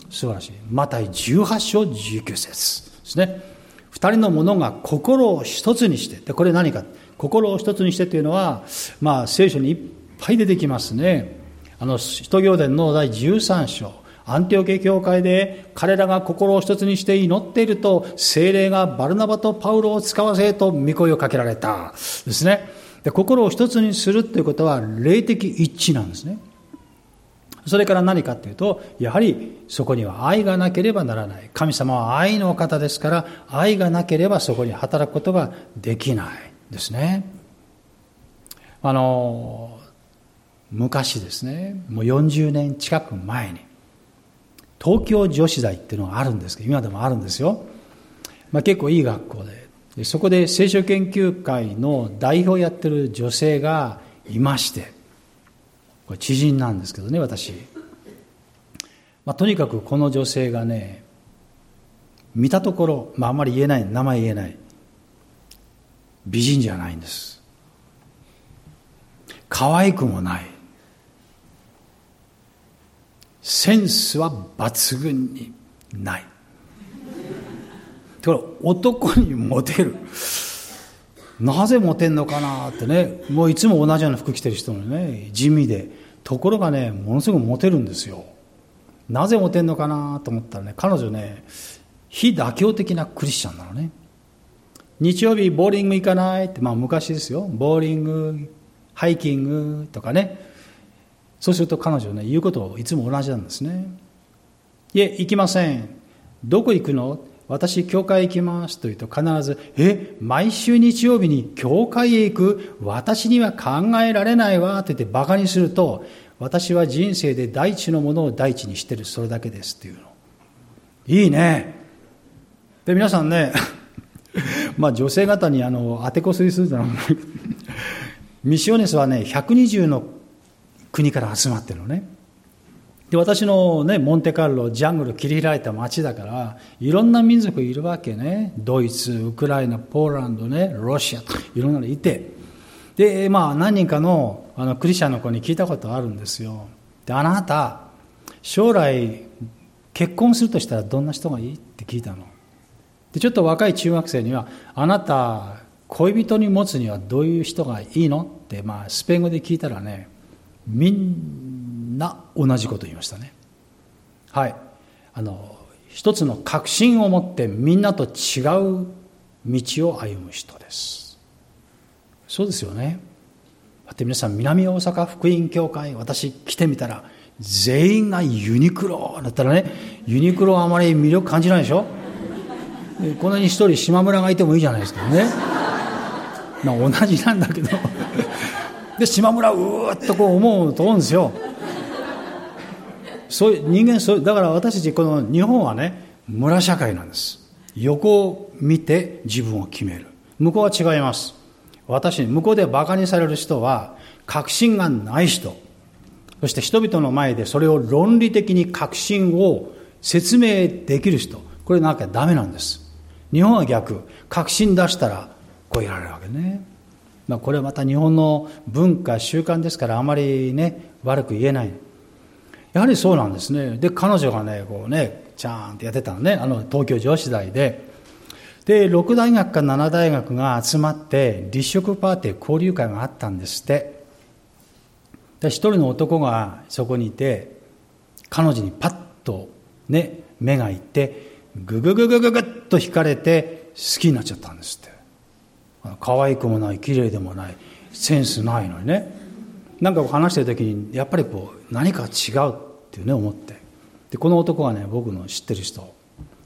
素晴らしい。マタイ18章19節ですね。二人の者が心を一つにしてでこれ何か？心を一つにしてというのはまあ聖書にいっぱい出てきますねあの使徒行伝の第13章アンテオケ教会で彼らが心を一つにして祈っていると、精霊がバルナバとパウロを使わせと御声をかけられた。ですね。で心を一つにするということは霊的一致なんですね。それから何かっていうと、やはりそこには愛がなければならない。神様は愛の方ですから、愛がなければそこに働くことができないですね。あの、昔ですね、もう40年近く前に、東京女子大っていうのがあるんですけど、今でもあるんですよ。まあ、結構いい学校で。そこで聖書研究会の代表をやってる女性がいまして、これ知人なんですけどね、私。まあ、とにかくこの女性がね、見たところ、まあ、あまり言えない、名前言えない。美人じゃないんです。可愛くもない。センスは抜群にない。これ男にモテる。なぜモテんのかなってね、もういつも同じような服着てる人のね、地味で。ところがね、ものすごくモテるんですよ。なぜモテんのかなと思ったらね、彼女ね、非妥協的なクリスチャンなのね。日曜日ボーリング行かないって、まあ昔ですよ。ボーリング、ハイキングとかね。そうすると彼女ね、言うこといつも同じなんですね。いえ、行きません。どこ行くの？私、教会行きますと言うと必ず、え、毎週日曜日に教会へ行く？私には考えられないわって言って馬鹿にすると、私は人生で第一のものを第一にしてる、それだけですっていうの。いいね。で、皆さんね、*laughs* まあ女性方にあの、当てこすりするじゃなミシオネスはね、120の国から集まってるのね。で私の、ね、モンテカルロジャングル切り開いた街だからいろんな民族いるわけね。ドイツウクライナポーランドねロシアいろんなのいて。でまあ何人かのあのクリスチャンの子に聞いたことあるんですよ。であなた将来結婚するとしたらどんな人がいいって聞いたの。でちょっと若い中学生にはあなた恋人に持つにはどういう人がいいのって、まあ、スペイン語で聞いたらねみんな同じこと言いましたね。はい。あの一つの確信を持ってみんなと違う道を歩む人です。そうですよね。だって皆さん南大阪福音教会私来てみたら全員がユニクロだったらねユニクロはあまり魅力感じないでしょ。こんなに一人島村がいてもいいじゃないですかね。まあ同じなんだけど。で島村うーっとこう思うと思うんですよ。そういう人間そうだから私たちこの日本はね村社会なんです。横を見て自分を決める。向こうは違います。私向こうでバカにされる人は確信がない人。そして人々の前でそれを論理的に確信を説明できる人。これなきゃダメなんです。日本は逆。確信出したらこうやられるわけね、まあ、これはまた日本の文化習慣ですからあまりね悪く言えない。やはりそうなんですね。で、彼女がね、こうね、ちゃーんってやってたのね、あの、東京女子大で。で、6大学か7大学が集まって、立食パーティー交流会があったんですって。で、一人の男がそこにいて、彼女にパッとね、目がいって、ぐぐぐぐぐぐっと惹かれて、好きになっちゃったんですって。可愛くもない、綺麗でもない、センスないのにね。なんか話してる時に、やっぱりこう、何か違うっていうね、思って。で、この男はね、僕の知ってる人、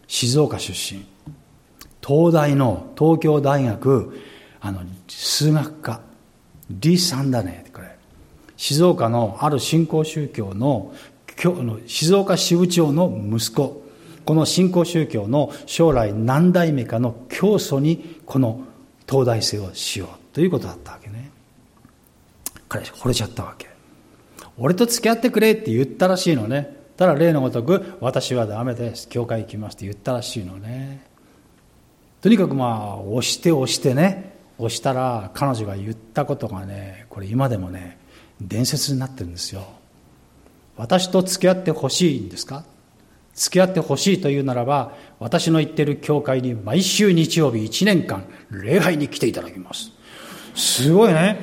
静岡出身。東大の東京大学、あの、数学科、李さんだね、これ。静岡のある新興宗教の、の静岡支部長の息子。この新興宗教の将来何代目かの教祖にこの東大生をしようということだったわけね。彼惚れちゃったわけ。俺と付き合ってくれって言ったらしいのね。ただ例のごとく、私はダメです。教会行きますって言ったらしいのね。とにかくまあ、押して押してね、押したら彼女が言ったことがね、これ今でもね、伝説になってるんですよ。私と付き合ってほしいんですか？付き合ってほしいというならば、私の行ってる教会に毎週日曜日1年間、礼拝に来ていただきます。すごいね。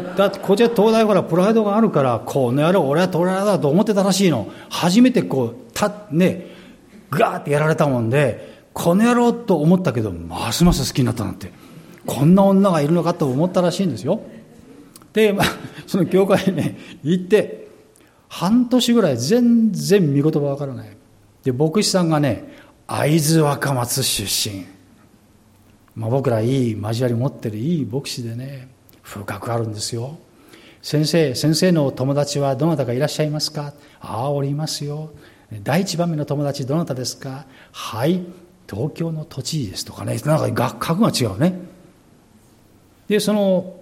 だだってこっちは東大ほらプライドがあるからこの野郎俺は東大だと思ってたらしいの初めてこうたねガーってやられたもんでこの野郎と思ったけどますます好きになったなんてこんな女がいるのかと思ったらしいんですよで、まあ、その教会にね行って半年ぐらい全然見言葉わからない。で、牧師さんがね、会津若松出身。まあ、僕らいい交わり持ってるいい牧師でね、風格あるんですよ。先生、先生の友達はどなたかいらっしゃいますか？ああ、おりますよ。第一番目の友達どなたですか？はい、東京の都知事ですとかね、なんか格が違うね。で、その、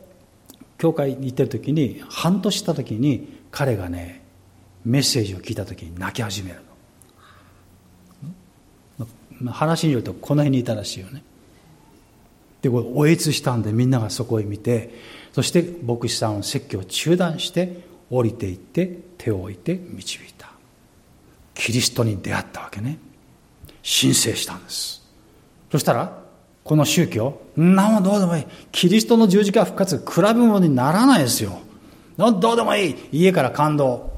教会に行ってる時に、半年した時に、彼がね、メッセージを聞いた時に泣き始めるの。話によるとこの辺にいたらしいよね。で、こ、おえつしたんでみんながそこへ見て、そして牧師さんを説教を中断して降りていって手を置いて導いた。キリストに出会ったわけね。申請したんです。そしたらこの宗教何もどうでもいい。キリストの十字架復活比べ物にならないですよ。どうでもいい。家から感動。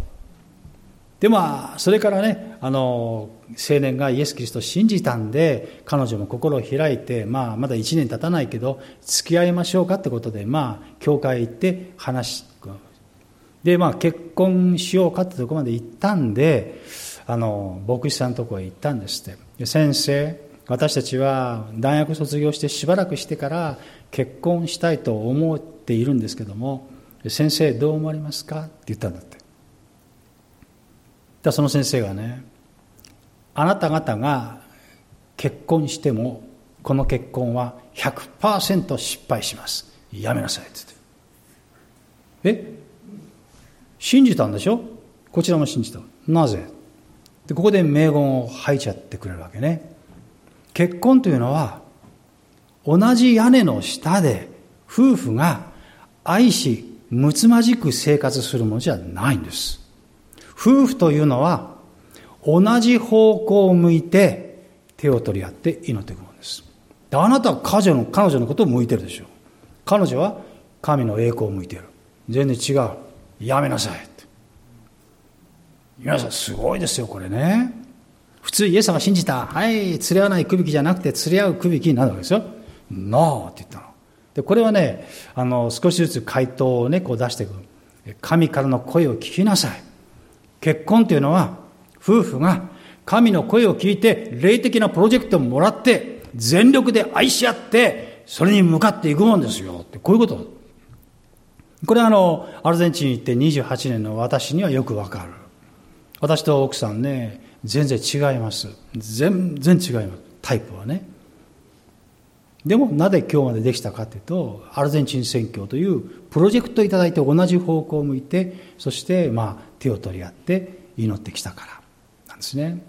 でまあそれからねあの青年がイエス・キリストを信じたんで彼女も心を開いて、まあ、まだ1年経たないけど付き合いましょうかってことでまあ教会行って話でまあ結婚しようかってとこまで行ったんであの牧師さんのとこへ行ったんですって。先生私たちは大学卒業してしばらくしてから結婚したいと思っているんですけども先生どう思われますかって言ったんだって。だその先生がねあなた方が結婚してもこの結婚は100%失敗します。やめなさいって言って。え？信じたんでしょ？こちらも信じた。なぜ？でここで名言を吐いちゃってくれるわけね。結婚というのは同じ屋根の下で夫婦が愛しむつまじく生活するものじゃないんです。夫婦というのは同じ方向を向いて手を取り合って祈っていくものです。であなたは彼女の彼女のことを向いてるでしょう。彼女は神の栄光を向いてる。全然違う。やめなさい。皆さんすごいですよ、これね。普通イエス様信じた。はい、連れ合わない区引きじゃなくて連れ合う区引きになるわけですよ。ノーって言ったの。で、これはね、あの、少しずつ回答をね、こう出していく。神からの声を聞きなさい。結婚というのは、夫婦が神の声を聞いて、霊的なプロジェクトをもらって、全力で愛し合って、それに向かっていくもんですよ。こういうこと。これはあの、アルゼンチンに行って28年の私にはよくわかる。私と奥さんね、全然違います。全然違います。タイプはね。でもなぜ今日までできたかというと、アルゼンチン選挙というプロジェクトをいただいて同じ方向を向いて、そしてまあ手を取り合って祈ってきたからなんですね。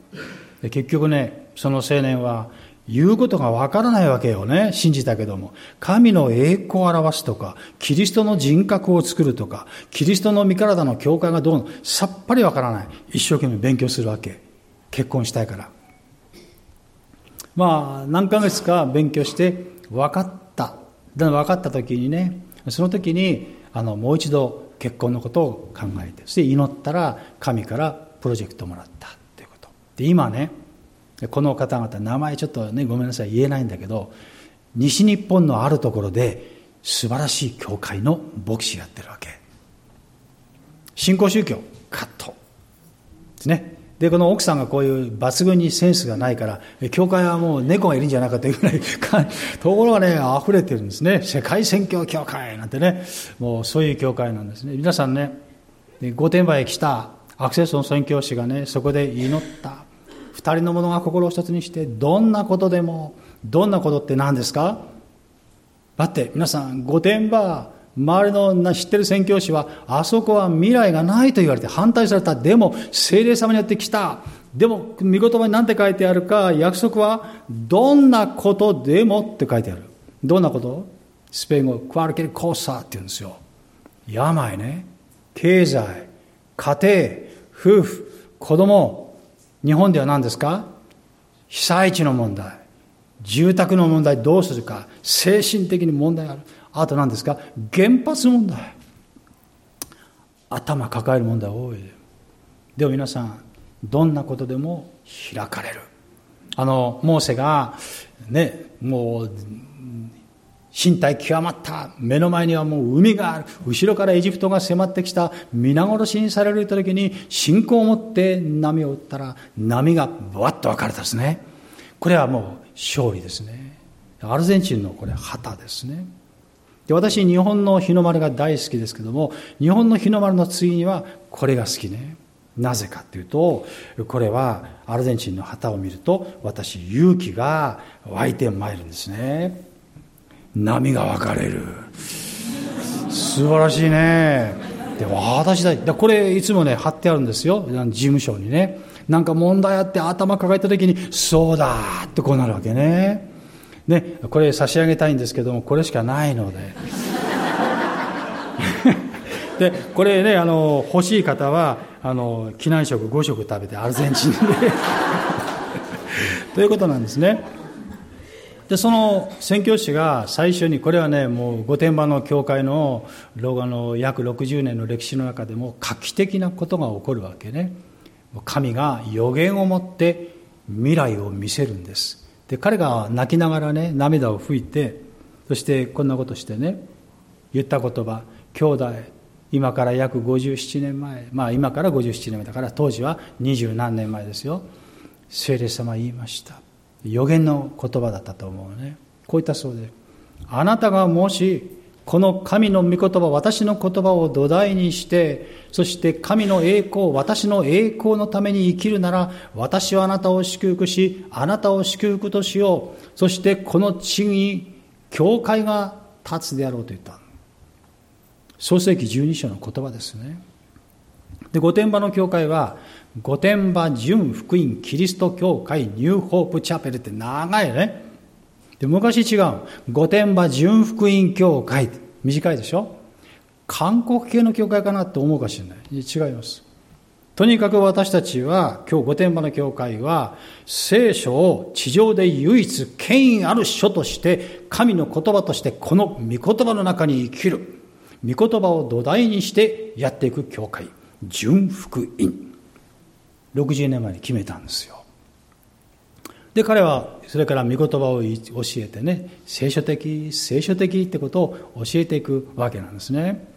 で結局ね、その青年は言うことがわからないわけよね。信じたけども。神の栄光を表すとか、キリストの人格を作るとか、キリストの身体の教会がどうの、さっぱりわからない。一生懸命勉強するわけ。結婚したいから。まあ、何ヶ月か勉強して分かった。分かった時にね、その時に、あの、もう一度結婚のことを考えて、そして祈ったら神からプロジェクトをもらったということ。で、今ね、この方々、名前ちょっとね、ごめんなさい、言えないんだけど、西日本のあるところで素晴らしい教会の牧師やってるわけ。新興宗教、カット。ですね。で、この奥さんがこういう抜群にセンスがないから、教会はもう猫がいるんじゃないかというぐらい、*laughs* ところがね、溢れてるんですね。世界宣教協会なんてね、もうそういう教会なんですね。皆さんね、御殿場へ来たアクセスの宣教師がね、そこで祈った。二人の者が心を一つにして、どんなことでも、どんなことって何ですか？だって皆さん、御殿場、周りの知ってる宣教師は、あそこは未来がないと言われて反対された。でも、精霊様によって来た。でも、見言葉に何て書いてあるか、約束は、どんなことでもって書いてある。どんなこと？スペイン語、クワルケルコーサーって言うんですよ。病ね、経済、家庭、夫婦、子供、日本では何ですか？被災地の問題、住宅の問題どうするか、精神的に問題がある。あと何ですか原発問題。頭抱える問題多い。でも皆さん、どんなことでも開かれる。あの、モーセが、ね、もう、身体極まった。目の前にはもう海がある。後ろからエジプトが迫ってきた。皆殺しにされる時に信仰を持って波を打ったら波がブワッと分かれたですね。これはもう勝利ですね。アルゼンチンのこれ旗ですね。私日本の日の丸が大好きですけども日本の日の丸の次にはこれが好きね。なぜかっていうとこれはアルゼンチンの旗を見ると私勇気が湧いてまいるんですね。波が分かれる。素晴らしいね。で私だこれいつもね貼ってあるんですよ。事務所にね。なんか問題あって頭抱えた時にそうだってこうなるわけね。ねこれ差し上げたいんですけどもこれしかないので。*laughs* でこれねあの欲しい方はあの機内食5食食べてアルゼンチンで。*laughs* ということなんですね。でその宣教師が最初にこれはねもう御殿場の教会の老後の約60年の歴史の中でも画期的なことが起こるわけね。神が予言を持って未来を見せるんです。で彼が泣きながらね涙を拭いてそしてこんなことしてね言った言葉兄弟今から約57年前まあ今から57年前だから当時は二十何年前ですよ。聖霊様言いました。予言の言葉だったと思うね。こういったそうであなたがもしこの神の御言葉私の言葉を土台にしてそして神の栄光私の栄光のために生きるなら私はあなたを祝福しあなたを祝福としよう。そしてこの地に教会が立つであろうと言った。創世紀12章の言葉ですね。で御殿場の教会は御殿場純福音キリスト教会ニューホープチャペルって長いね。で昔違う。御殿場純福音教会。短いでしょ？韓国系の教会かなって思うかもしれない。違います。とにかく私たちは、今日御殿場の教会は、聖書を地上で唯一権威ある書として、神の言葉としてこの御言葉の中に生きる。御言葉を土台にしてやっていく教会。純福音。60年前に決めたんですよ。で、彼はそれから御言葉を教えてね、聖書的、聖書的ってことを教えていくわけなんですね。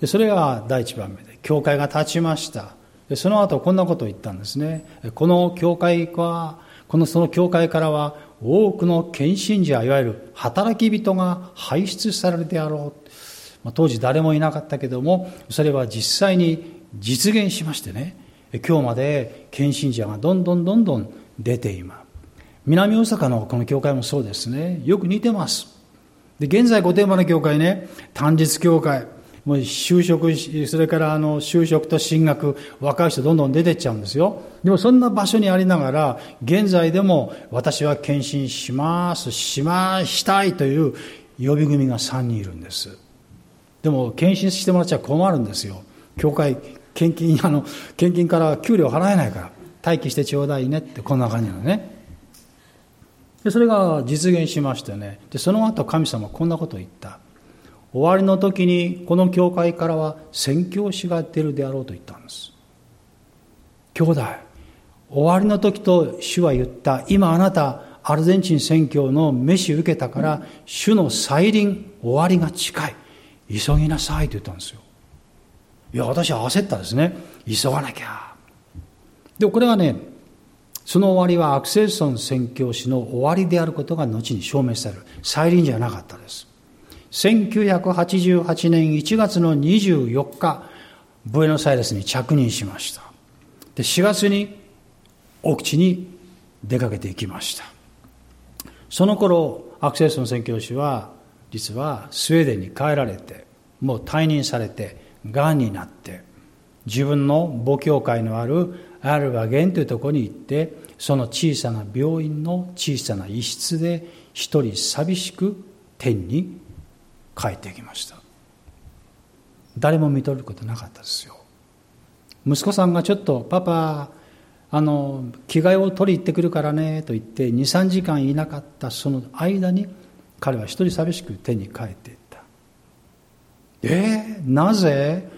でそれが第一番目で、教会が立ちました。でその後こんなことを言ったんですね。この教会は、このその教会からは多くの献身者、いわゆる働き人が輩出されるであろう。まあ、当時誰もいなかったけども、それは実際に実現しましてね、今日まで献身者がどんどんどんどん出ています。南大阪のこの教会もそうですね。よく似てます。で、現在御殿場の教会ね、単日教会、もう就職それからあの就職と進学、若い人どんどん出てっちゃうんですよ。でもそんな場所にありながら、現在でも私は献身します、しましたいという予備組が3人いるんです。でも献身してもらっちゃ困るんですよ。教会献金、あの、献金から給料払えないから、待機してちょうだいねって、こんな感じなのね。で、それが実現しましてね。で、その後神様はこんなことを言った。終わりの時に、この教会からは宣教師が出るであろうと言ったんです。兄弟、終わりの時と主は言った。今あなた、アルゼンチン宣教の飯受けたから、主の再臨、終わりが近い。急ぎなさいと言ったんですよ。いや、私は焦ったですね。急がなきゃ。でこれはね、その終わりはアクセルソン宣教師の終わりであることが後に証明される。再臨じゃなかったです。1988年1月の24日、ブエノスアイレスに着任しました。で、4月に奥地に出かけていきました。その頃、アクセルソン宣教師は、実はスウェーデンに帰られて、もう退任されて、がんになって自分の母教会のあるアルバゲンというところに行ってその小さな病院の小さな一室で一人寂しく天に帰ってきました。誰も見とることなかったですよ。息子さんがちょっと「パパあの着替えを取り行ってくるからね」と言って23時間いなかったその間に彼は一人寂しく天に帰っていった。えー、なぜ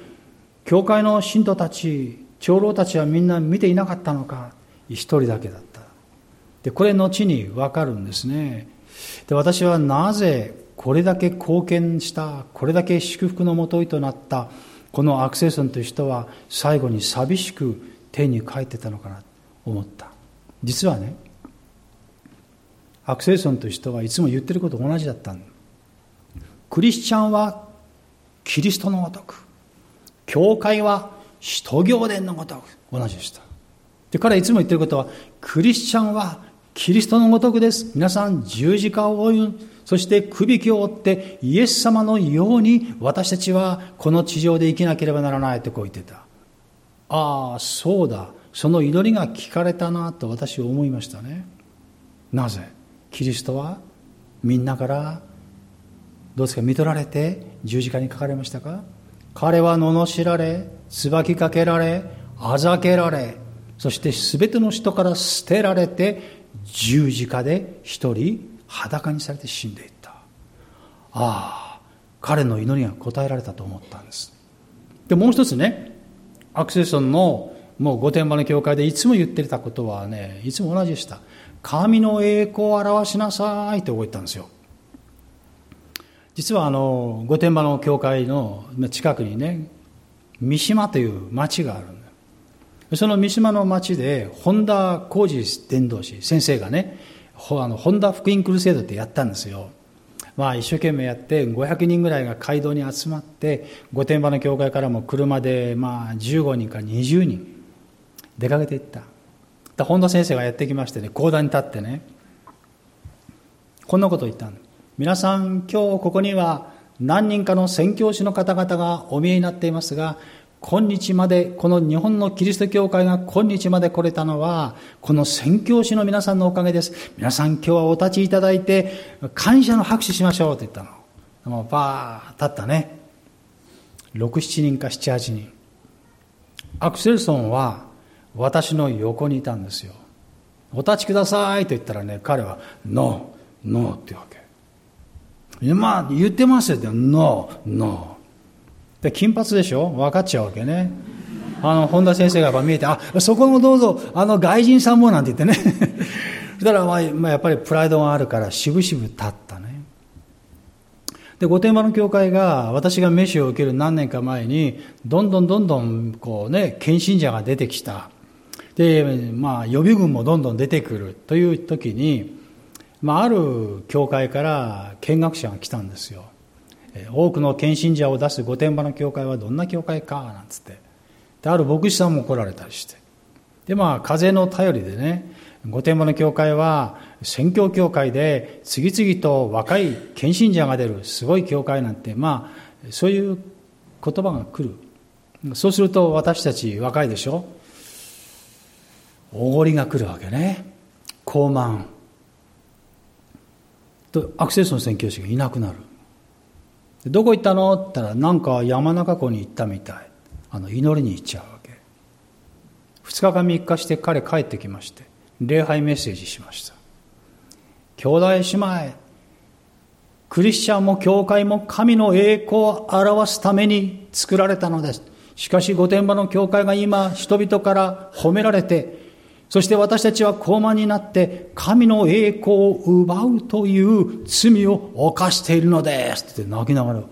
教会の信徒たち長老たちはみんな見ていなかったのか一人だけだった。でこれ後に分かるんですね。で私はなぜこれだけ貢献したこれだけ祝福のもといとなったこのアクセソンという人は最後に寂しく天に帰ってたのかなと思った。実はねアクセソンという人はいつも言ってること同じだったクリスチャンはキリストのごとく教会は使徒行伝のごとく同じでした。で彼はいつも言ってることはクリスチャンはキリストのごとくです。皆さん十字架を追う。そしてくびきを追ってイエス様のように私たちはこの地上で生きなければならないとこう言ってた。ああそうだ。その祈りが聞かれたなと私は思いましたね。なぜキリストはみんなからどうですか？見取られて十字架にかかれましたか？彼は罵られ椿かけられあざけられそして全ての人から捨てられて十字架で一人裸にされて死んでいった。ああ彼の祈りが応えられたと思ったんです。でもう一つねアクセソンのもう御殿場の教会でいつも言ってたことはねいつも同じでした。神の栄光を表しなさいって覚えたんですよ。実はあの御殿場の教会の近くにね三島という町があるんだその三島の町で本田浩二伝道師先生がねあの本田福音クルセードってやったんですよ。まあ一生懸命やって500人ぐらいが街道に集まって御殿場の教会からも車でまあ15人か20人出かけていった。本田先生がやってきましてね講談に立ってねこんなことを言ったん皆さん今日ここには何人かの宣教師の方々がお見えになっていますが今日まで、この日本のキリスト教会が今日まで来れたのは、この宣教師の皆さんのおかげです。皆さん今日はお立ちいただいて、感謝の拍手しましょうって言ったの。もうバー立ったね。6、7人か7、8人。アクセルソンは私の横にいたんですよ。お立ちくださいと言ったらね、彼は、 No, No ってわけ。まあ、言ってますよ、 No, No。で金髪でしょ？分かっちゃうわけね。あの、本田先生がやっぱ見えて、あ、そこもどうぞ、あの、外人さんもなんて言ってね。そしたら、まあ、まあ、やっぱりプライドがあるから、しぶしぶ立ったね。で、御殿場の教会が、私が飯を受ける何年か前に、どんどんどんどん、こうね、献身者が出てきた。で、まあ、予備軍もどんどん出てくるという時に、まあ、ある教会から見学者が来たんですよ。多くの献身者を出す御殿場の教会はどんな教会かなんつって。である牧師さんも来られたりして。でまあ風の頼りでね御殿場の教会は宣教教会で次々と若い献身者が出るすごい教会なんてまあそういう言葉が来る。そうすると私たち若いでしょ。おごりが来るわけね。高慢。とアクセスの宣教師がいなくなる。どこ行ったの？って言ったら、なんか山中湖に行ったみたい。あの、祈りに行っちゃうわけ。二日か三日して彼帰ってきまして、礼拝メッセージしました。兄弟姉妹、クリスチャンも教会も神の栄光を表すために作られたのです。しかし御殿場の教会が今人々から褒められてそして私たちは高慢になって神の栄光を奪うという罪を犯しているのですって泣きながら。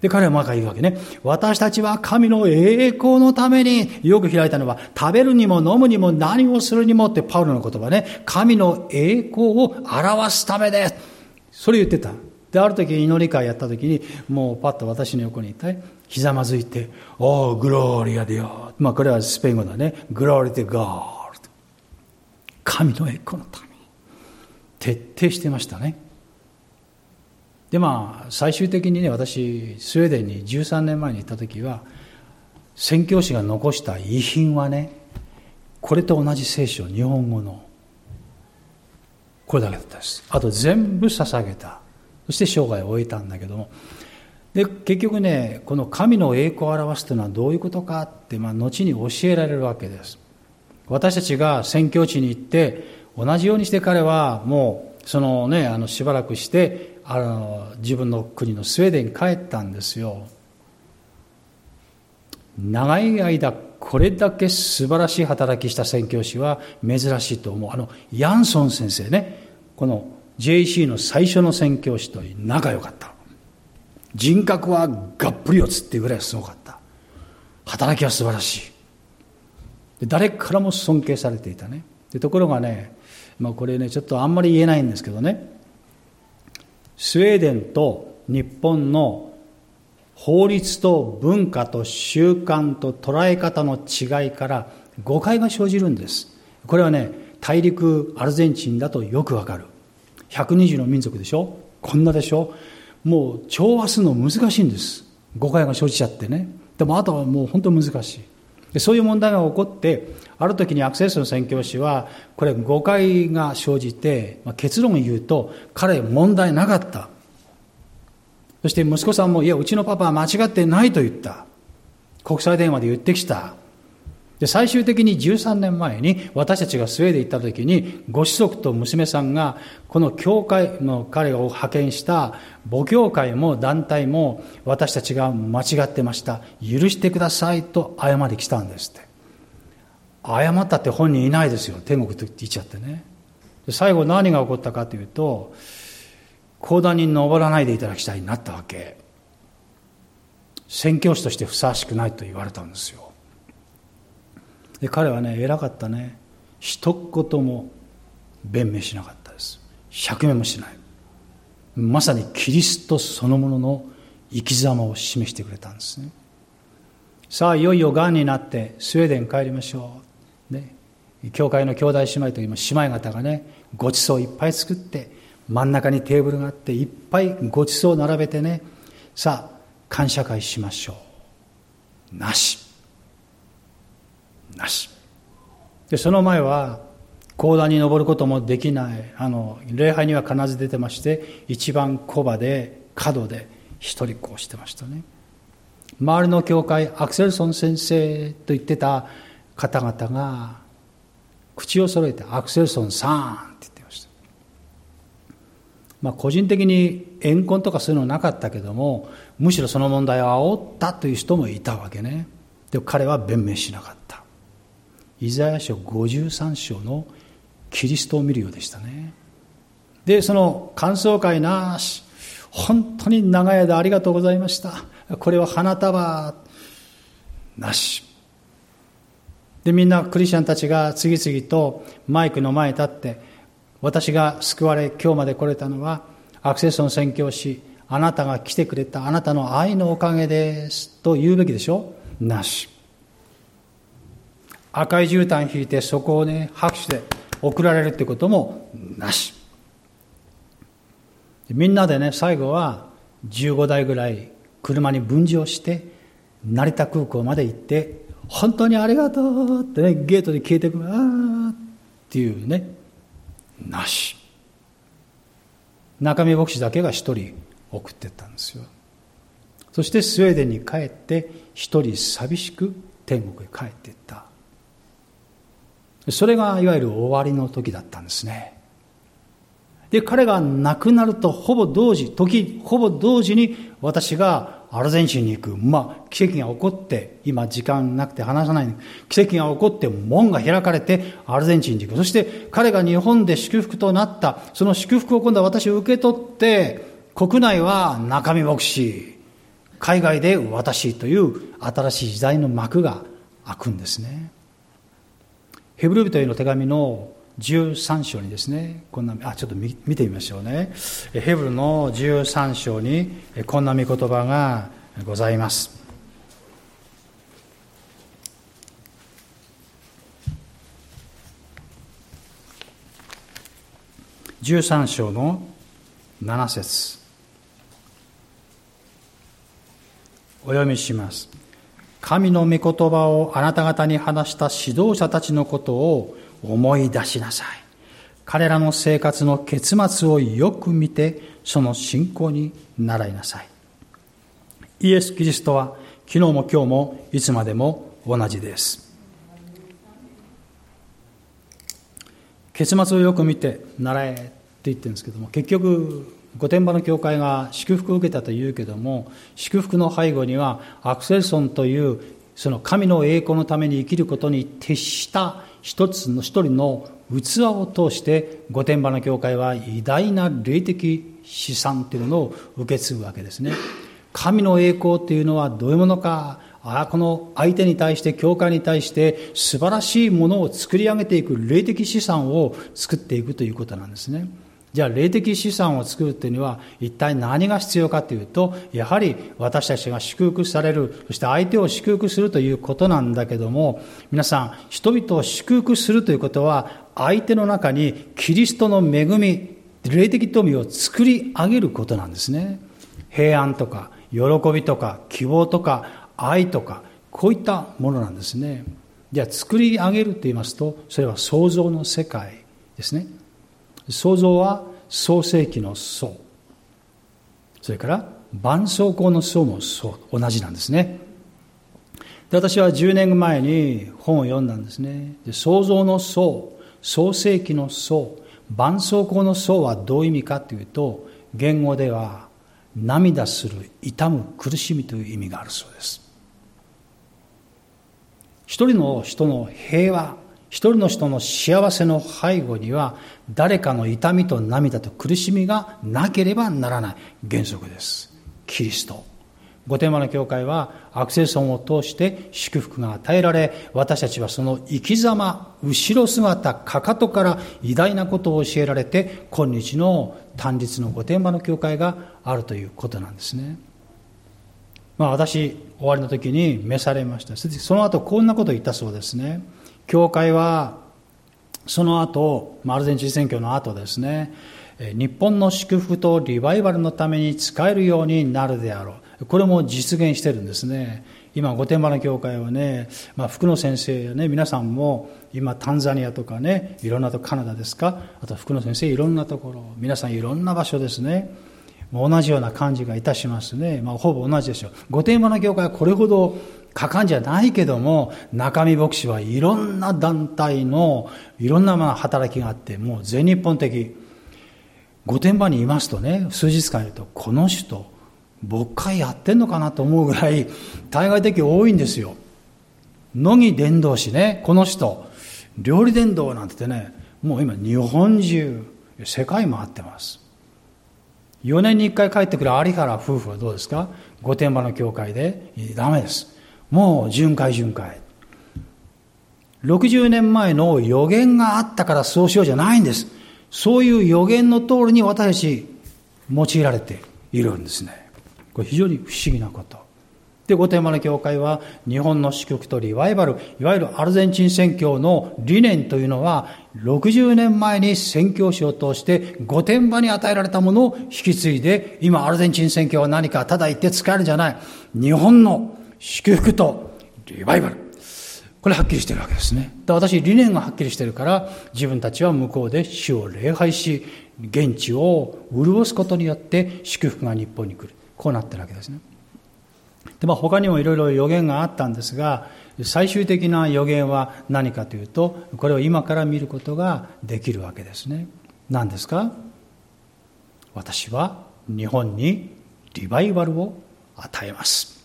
で、彼はまた言うわけね。私たちは神の栄光のためによく開いたのは、食べるにも飲むにも何をするにもってパウロの言葉ね。神の栄光を表すためです。それ言ってた。で、ある時祈り会やった時に、もうパッと私の横にいて、ひざまずいて、おお、グローリアディオ。まあ、これはスペイン語だね。グローリティゴールド神の栄光のために。徹底してましたね。で、まあ、最終的にね、私、スウェーデンに13年前に行った時は、宣教師が残した遺品はね、これと同じ聖書、日本語の、これだけだったです。あと全部捧げた。そして生涯を終えたんだけども、で結局ねこの神の栄光を表すというのはどういうことかって、まあ、後に教えられるわけです。私たちが宣教地に行って同じようにして彼はもうそのねあのしばらくしてあの自分の国のスウェーデンに帰ったんですよ。長い間これだけ素晴らしい働きした宣教師は珍しいと思う。あのヤンソン先生ね。この JC の最初の宣教師と仲良かった。人格はがっぷり四つっていうぐらいすごかった。働きは素晴らしい。誰からも尊敬されていたね。でところがね、まあ、これねちょっとあんまり言えないんですけどね。スウェーデンと日本の法律と文化と習慣と捉え方の違いから誤解が生じるんです。これはね大陸アルゼンチンだとよくわかる。120の民族でしょ？こんなでしょ？もう調和するの難しいんです。誤解が生じちゃってね。でもあとはもう本当難しい。そういう問題が起こってある時にアクセスの宣教師はこれ誤解が生じて、まあ、結論を言うと彼問題なかった。そして息子さんもいやうちのパパは間違ってないと言った。国際電話で言ってきた。で、最終的に13年前に私たちがスウェーデン行った時に、ご子息と娘さんが、この教会の彼を派遣した母教会も団体も私たちが間違ってました。許してくださいと謝り来たんですって。謝ったって本人いないですよ。天国と言っちゃってね。最後何が起こったかというと、講談に登らないでいただきたいになったわけ。宣教師としてふさわしくないと言われたんですよ。で彼はね偉かったね。一言も弁明しなかったです。釈明もしない。まさにキリストそのものの生き様を示してくれたんですね。さあいよいよがんになってスウェーデン帰りましょう。ね。教会の兄弟姉妹といいます姉妹方がねごちそういっぱい作って真ん中にテーブルがあっていっぱいごちそう並べてね。さあ感謝会しましょう。なし。なし。でその前は講談に登ることもできないあの礼拝には必ず出てまして一番小場で角で一人っ子をしてましたね。周りの教会アクセルソン先生と言ってた方々が口を揃えてアクセルソンさんって言ってました。まあ個人的に怨恨とかそういうのはなかったけどもむしろその問題を煽ったという人もいたわけね。で彼は弁明しなかった。イザヤ書53章のキリストを見るようでしたね。でその感想会なし。本当に長い間ありがとうございました。これは花束なし。でみんなクリスチャンたちが次々とマイクの前に立って私が救われ今日まで来れたのはアクセスの宣教師あなたが来てくれたあなたの愛のおかげです。と言うべきでしょ？なし。赤い絨毯引いてそこをね拍手で送られるってこともなし。みんなでね最後は15台ぐらい車に分乗して成田空港まで行って本当にありがとうってねゲートに消えてくるああっていうねなし。中身牧師だけが一人送ってったんですよ。そしてスウェーデンに帰って一人寂しく天国へ帰っていった。それがいわゆる終わりの時だったんですね。で、彼が亡くなるとほぼ同時、時、ほぼ同時に私がアルゼンチンに行く。まあ、奇跡が起こって、今時間なくて話さない奇跡が起こって門が開かれてアルゼンチンに行く。そして彼が日本で祝福となった。その祝福を今度は私を受け取って、国内は中身牧師、海外で私という新しい時代の幕が開くんですね。ヘブル人への手紙の13章にですね、こんな、あ、ちょっと見てみましょうね。ヘブルの13章にこんな見言葉がございます。13章の7節お読みします。神の御言葉をあなた方に話した指導者たちのことを思い出しなさい。彼らの生活の結末をよく見て、その信仰に習いなさい。イエス・キリストは昨日も今日もいつまでも同じです。結末をよく見て習えって言ってるんですけども、結局御殿場の教会が祝福を受けたというけども祝福の背後にはアクセルソンというその神の栄光のために生きることに徹した一つの一人の器を通して御殿場の教会は偉大な霊的資産っていうのを受け継ぐわけですね。神の栄光っていうのはどういうものかああこの相手に対して教会に対して素晴らしいものを作り上げていく霊的資産を作っていくということなんですね。じゃあ霊的資産を作るっていうには一体何が必要かというとやはり私たちが祝福されるそして相手を祝福するということなんだけども皆さん人々を祝福するということは相手の中にキリストの恵み霊的富を作り上げることなんですね。平安とか喜びとか希望とか愛とかこういったものなんですね。じゃあ作り上げると言いますとそれは創造の世界ですね。創造は創世紀の創。それから絆創膏の創もそう同じなんですね。で私は10年前に本を読んだんですね。で創造の創創世紀の創絆創膏の創はどういう意味かというと言語では涙する痛む苦しみという意味があるそうです。一人の人の平和一人の人の幸せの背後には誰かの痛みと涙と苦しみがなければならない原則です。キリスト。御殿場の教会はアクセソンを通して祝福が与えられ私たちはその生き様後ろ姿かかとから偉大なことを教えられて今日の単立の御殿場の教会があるということなんですね。まあ私終わりの時に召されました。その後こんなことを言ったそうですね。教会はその後、アルゼンチン選挙の後ですね、日本の祝福とリバイバルのために使えるようになるであろう。これも実現してるんですね。今、御殿場の教会はね、まあ、福野先生やね、皆さんも、今、タンザニアとかね、いろんなとカナダですか、あと福野先生、いろんなところ、皆さんいろんな場所ですね。同じような感じがいたしますね。まあ、ほぼ同じでしょう。御殿場の教会はこれほど果敢じゃないけども、中見牧師はいろんな団体のいろんなまあ働きがあって、もう全日本的。御殿場にいますとね、数日間いると、この人、牧会やってんのかなと思うぐらい、対外的多いんですよ。乃木伝道師ね、この人、料理伝道なんててね、もう今日本中、世界回ってます。4年に1回帰ってくる有原夫婦はどうですか？御殿場の教会でダメです。もう巡回巡回。60年前の予言があったからそうしようじゃないんです。そういう予言の通りに私たち用いられているんですね。これ非常に不思議なこと。で、御殿場の教会は日本の支局とリバイバル、いわゆるアルゼンチン宣教の理念というのは、60年前に宣教師を通して御殿場に与えられたものを引き継いで、今アルゼンチン宣教は何かただ言って使えるんじゃない。日本の祝福とリバイバル。これはっきりしてるわけですね。で私、理念がはっきりしてるから、自分たちは向こうで主を礼拝し、現地を潤すことによって祝福が日本に来る。こうなってるわけですね。で、まあ他にもいろいろ予言があったんですが、最終的な予言は何かというと、これを今から見ることができるわけですね。何ですか？私は日本にリバイバルを与えます。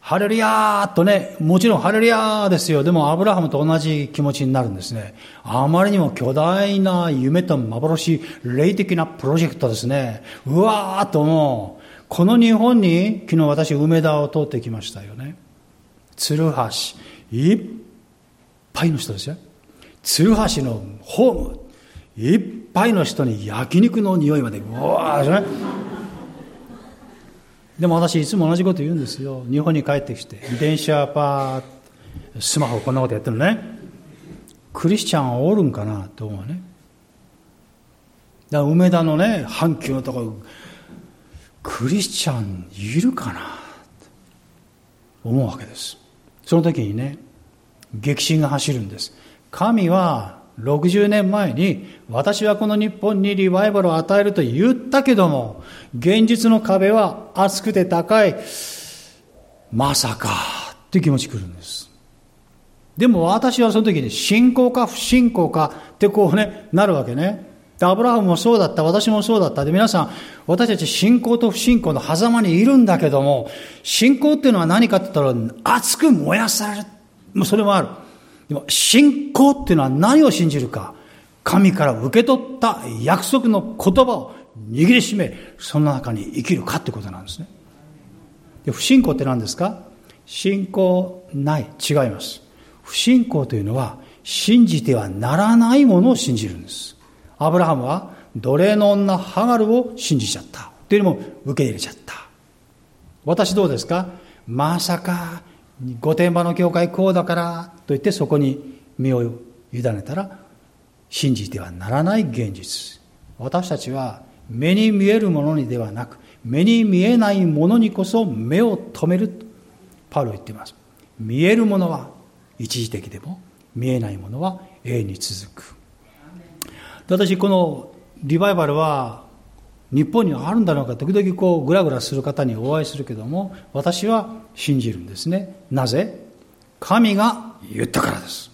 ハレルヤーとね、もちろんハレルヤーですよ。でもアブラハムと同じ気持ちになるんですね。あまりにも巨大な夢と幻、霊的なプロジェクトですね。うわーともう、この日本に昨日私梅田を通ってきましたよね。鶴橋、いっぱいの人ですよ。鶴橋のホーム、いっぱいの人に焼肉の匂いまで、うわーですね。でも私いつも同じこと言うんですよ。日本に帰ってきて、電車パー、スマホこんなことやってるね。クリスチャンおるんかなと思うね。だから梅田のね、阪急のところ、クリスチャンいるかなと思うわけです。その時にね、激震が走るんです。神は60年前に私はこの日本にリバイバルを与えると言ったけども、現実の壁は厚くて高い。まさかっていう気持ちくるんです。でも私はその時に信仰か不信仰かってこうね、なるわけね。アブラハムもそうだった、私もそうだった。で、皆さん、私たち信仰と不信仰の狭間にいるんだけども、信仰っていうのは何かって言ったら、熱く燃やされる。もうそれもある。でも信仰っていうのは何を信じるか。神から受け取った約束の言葉を握りしめ、その中に生きるかってことなんですね。で不信仰って何ですか？信仰ない。違います。不信仰というのは、信じてはならないものを信じるんです。アブラハムは奴隷の女ハガルを信じちゃった。というのも受け入れちゃった。私どうですか？まさか、御殿場の教会こうだからと言ってそこに身を委ねたら信じてはならない現実。私たちは目に見えるものにではなく、目に見えないものにこそ目を留めると。パウロ言っています。見えるものは一時的でも、見えないものは永遠に続く。私、このリバイバルは日本にはあるんだろうか、時々こうグラグラする方にお会いするけども、私は信じるんですね。なぜ？神が言ったからです。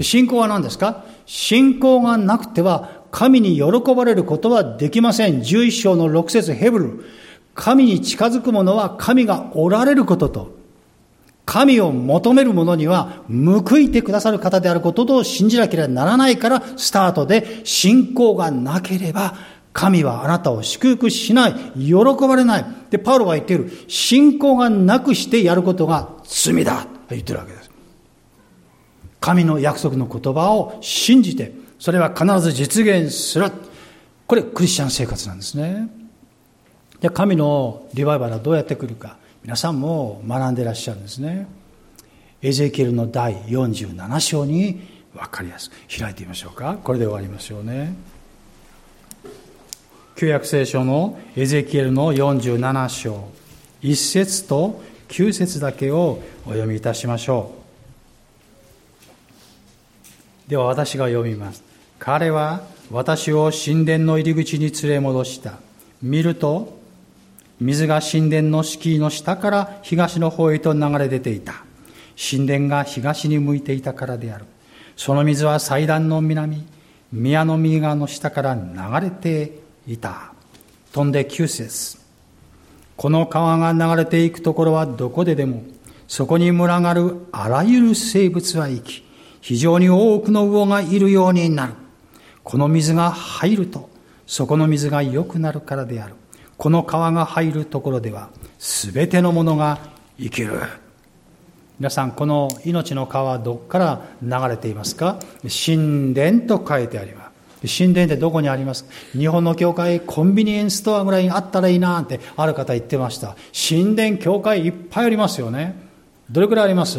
信仰は何ですか？信仰がなくては神に喜ばれることはできません。11章の6節ヘブル。神に近づく者は神がおられることと、神を求める者には報いてくださる方であることと信じなければならないからスタートで信仰がなければ神はあなたを祝福しない、喜ばれない。で、パウロは言っている、信仰がなくしてやることが罪だと言ってるわけです。神の約束の言葉を信じて、それは必ず実現する。これ、クリスチャン生活なんですね。で、神のリバイバルはどうやってくるか。皆さんも学んでいらっしゃるんですね。エゼキエルの第47章に分かりやすく開いてみましょうか。これで終わりましょうね。旧約聖書のエゼキエルの47章、1節と9節だけをお読みいたしましょう。では私が読みます。彼は私を神殿の入り口に連れ戻した。見ると、水が神殿の敷居の下から東の方へと流れ出ていた。神殿が東に向いていたからである。その水は祭壇の南、宮の右側の下から流れていた。飛んで9節この川が流れていくところはどこででも、そこに群がるあらゆる生物は生き、非常に多くの魚がいるようになる。この水が入ると、そこの水が良くなるからである。この川が入るところでは、すべてのものが生きる。皆さん、この命の川はどこから流れていますか？神殿と書いてあります。神殿ってどこにあります？日本の教会、コンビニエンスストアぐらいにあったらいいなってある方言ってました。神殿、教会いっぱいありますよね。どれくらいあります？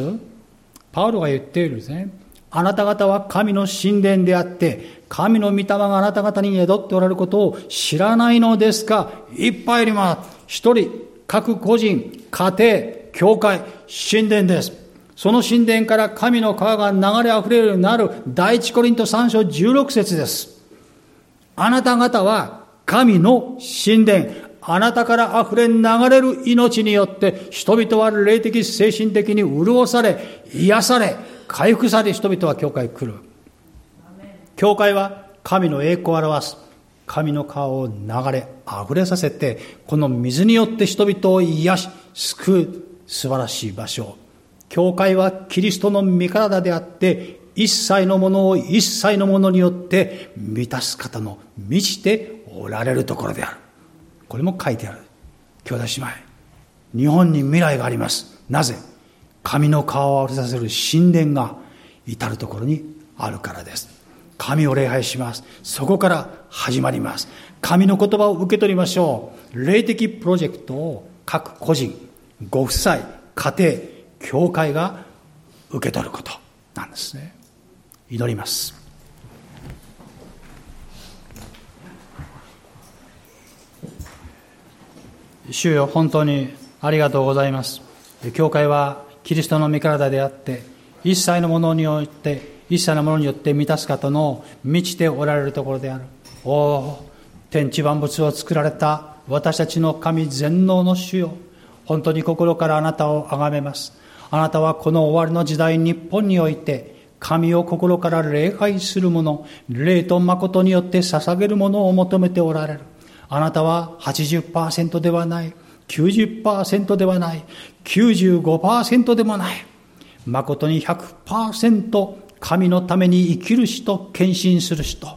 パウロが言っているんですね。あなた方は神の神殿であって、神の御霊があなた方に宿っておられることを知らないのですか？いっぱいいります。一人、各個人、家庭、教会、神殿です。その神殿から神の川が流れ溢れるようになる第一コリント3章16節です。あなた方は神の神殿、あなたから溢れ流れる命によって人々は霊的精神的に潤され、癒され、回復され人々は教会に来る。教会は神の栄光を表す。神の顔を流れ、溢れさせて、この水によって人々を癒し、救う素晴らしい場所。教会はキリストの身体であって、一切のものを一切のものによって満たす方の満ちておられるところである。これも書いてある。兄弟姉妹。日本に未来があります。なぜ？神の顔を溢れさせる神殿が至るところにあるからです。神を礼拝します。そこから始まります。神の言葉を受け取りましょう。霊的プロジェクトを各個人、ご夫妻、家庭、教会が受け取ることなんですね。祈ります。主よ、本当にありがとうございます。教会はキリストの身体であって、一切のものによって、一切のものによって満たす方の満ちておられるところである。おお、天地万物を作られた私たちの神全能の主よ。本当に心からあなたを崇めます。あなたはこの終わりの時代日本において、神を心から礼拝する者、霊と誠によって捧げるものを求めておられる。あなたは80%ではない。90%ではない。95%でもない。誠に100%神のために生きる人、献身する人、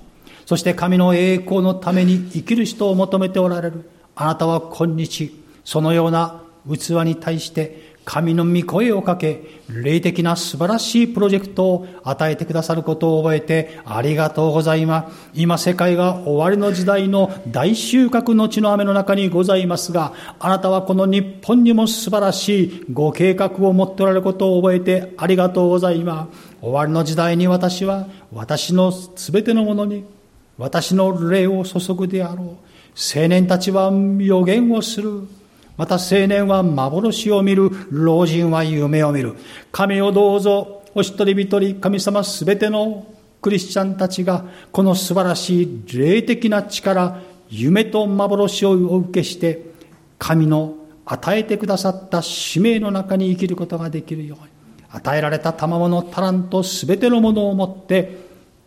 そして神の栄光のために生きる人を求めておられる。あなたは今日、そのような器に対して神の御声をかけ、霊的な素晴らしいプロジェクトを与えてくださることを覚えてありがとうございます。今世界が終わりの時代の大収穫の地の雨の中にございますが、あなたはこの日本にも素晴らしいご計画を持っておられることを覚えてありがとうございます。終わりの時代に私は私のすべてのものに私の霊を注ぐであろう。青年たちは予言をする。また青年は幻を見る。老人は夢を見る。神をどうぞ、お一人一人、神様すべてのクリスチャンたちが、この素晴らしい霊的な力、夢と幻をお受けして、神の与えてくださった使命の中に生きることができるように。与えられた賜物タラントすべてのものをもって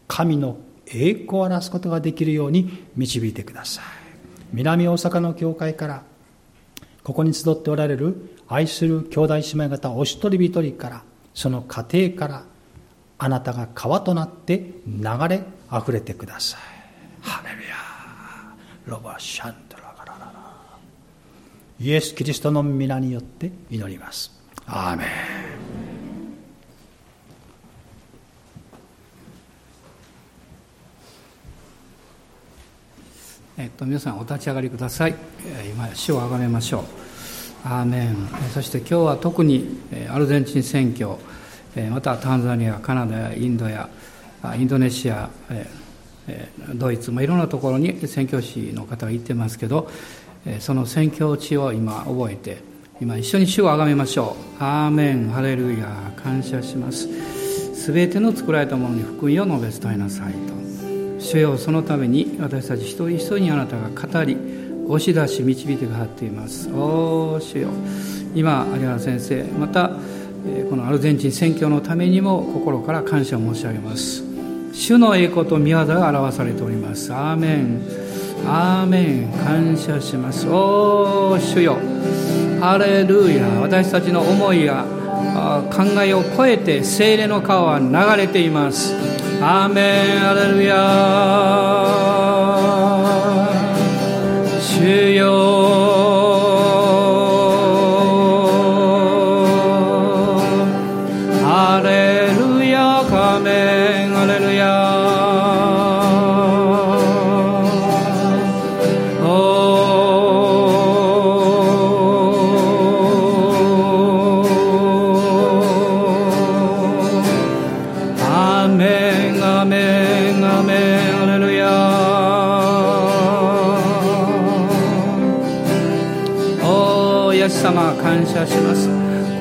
神の栄光を表すことができるように導いてください南大阪の教会からここに集っておられる愛する兄弟姉妹方お一人一人からその家庭からあなたが川となって流れあふれてください。ハレルヤロバシャンドラガラララ。イエス・キリストの皆によって祈ります。アーメン。えっと、皆さんお立ち上がりください。今主をあがめましょう。アーメン。そして今日は特にアルゼンチン選挙。またタンザニアカナダやインドやインドネシアドイツもいろんなところに宣教師の方が行ってますけどその宣教地を今覚えて今一緒に主をあがめましょう。アーメン。ハレルヤ感謝します。すべての作られたものに福音を述べ伝えなさいと。主よそのために私たち一人一人にあなたが語り押し出し導いてくださっています。おお主よ。今有原先生またこのアルゼンチン選挙のためにも心から感謝を申し上げます。主の栄光と御業が表されております。アーメン。アーメン。感謝します。おお主よ。ハレルヤ。私たちの思いや考えを超えて精霊の川は流れています。アー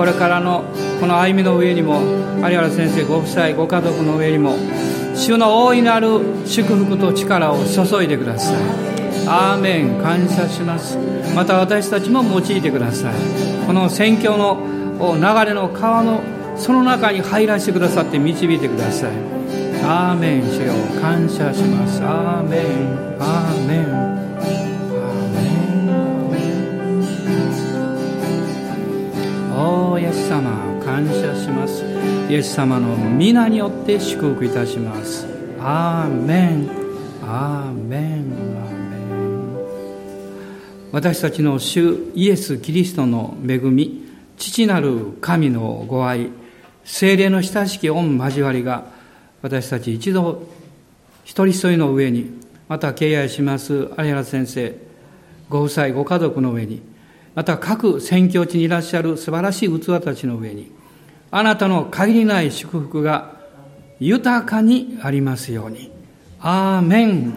これからのこの歩みの上にも有原先生ご夫妻ご家族の上にも主の大いなる祝福と力を注いでください。アーメン。感謝します。また私たちも用いてください。この宣教の流れの川のその中に入らせてくださって導いてください。アーメン主よ感謝します。アーメン。アーメン。感謝します。イエス様の皆によって祝福いたします。アーメン。アーメン。アーメン。私たちの主イエス・キリストの恵み父なる神のご愛精霊の親しき御交わりが私たち一度一人一人の上にまた敬愛します有原先生ご夫妻ご家族の上にまた各宣教地にいらっしゃる素晴らしい器たちの上に、あなたの限りない祝福が豊かにありますように。アーメン。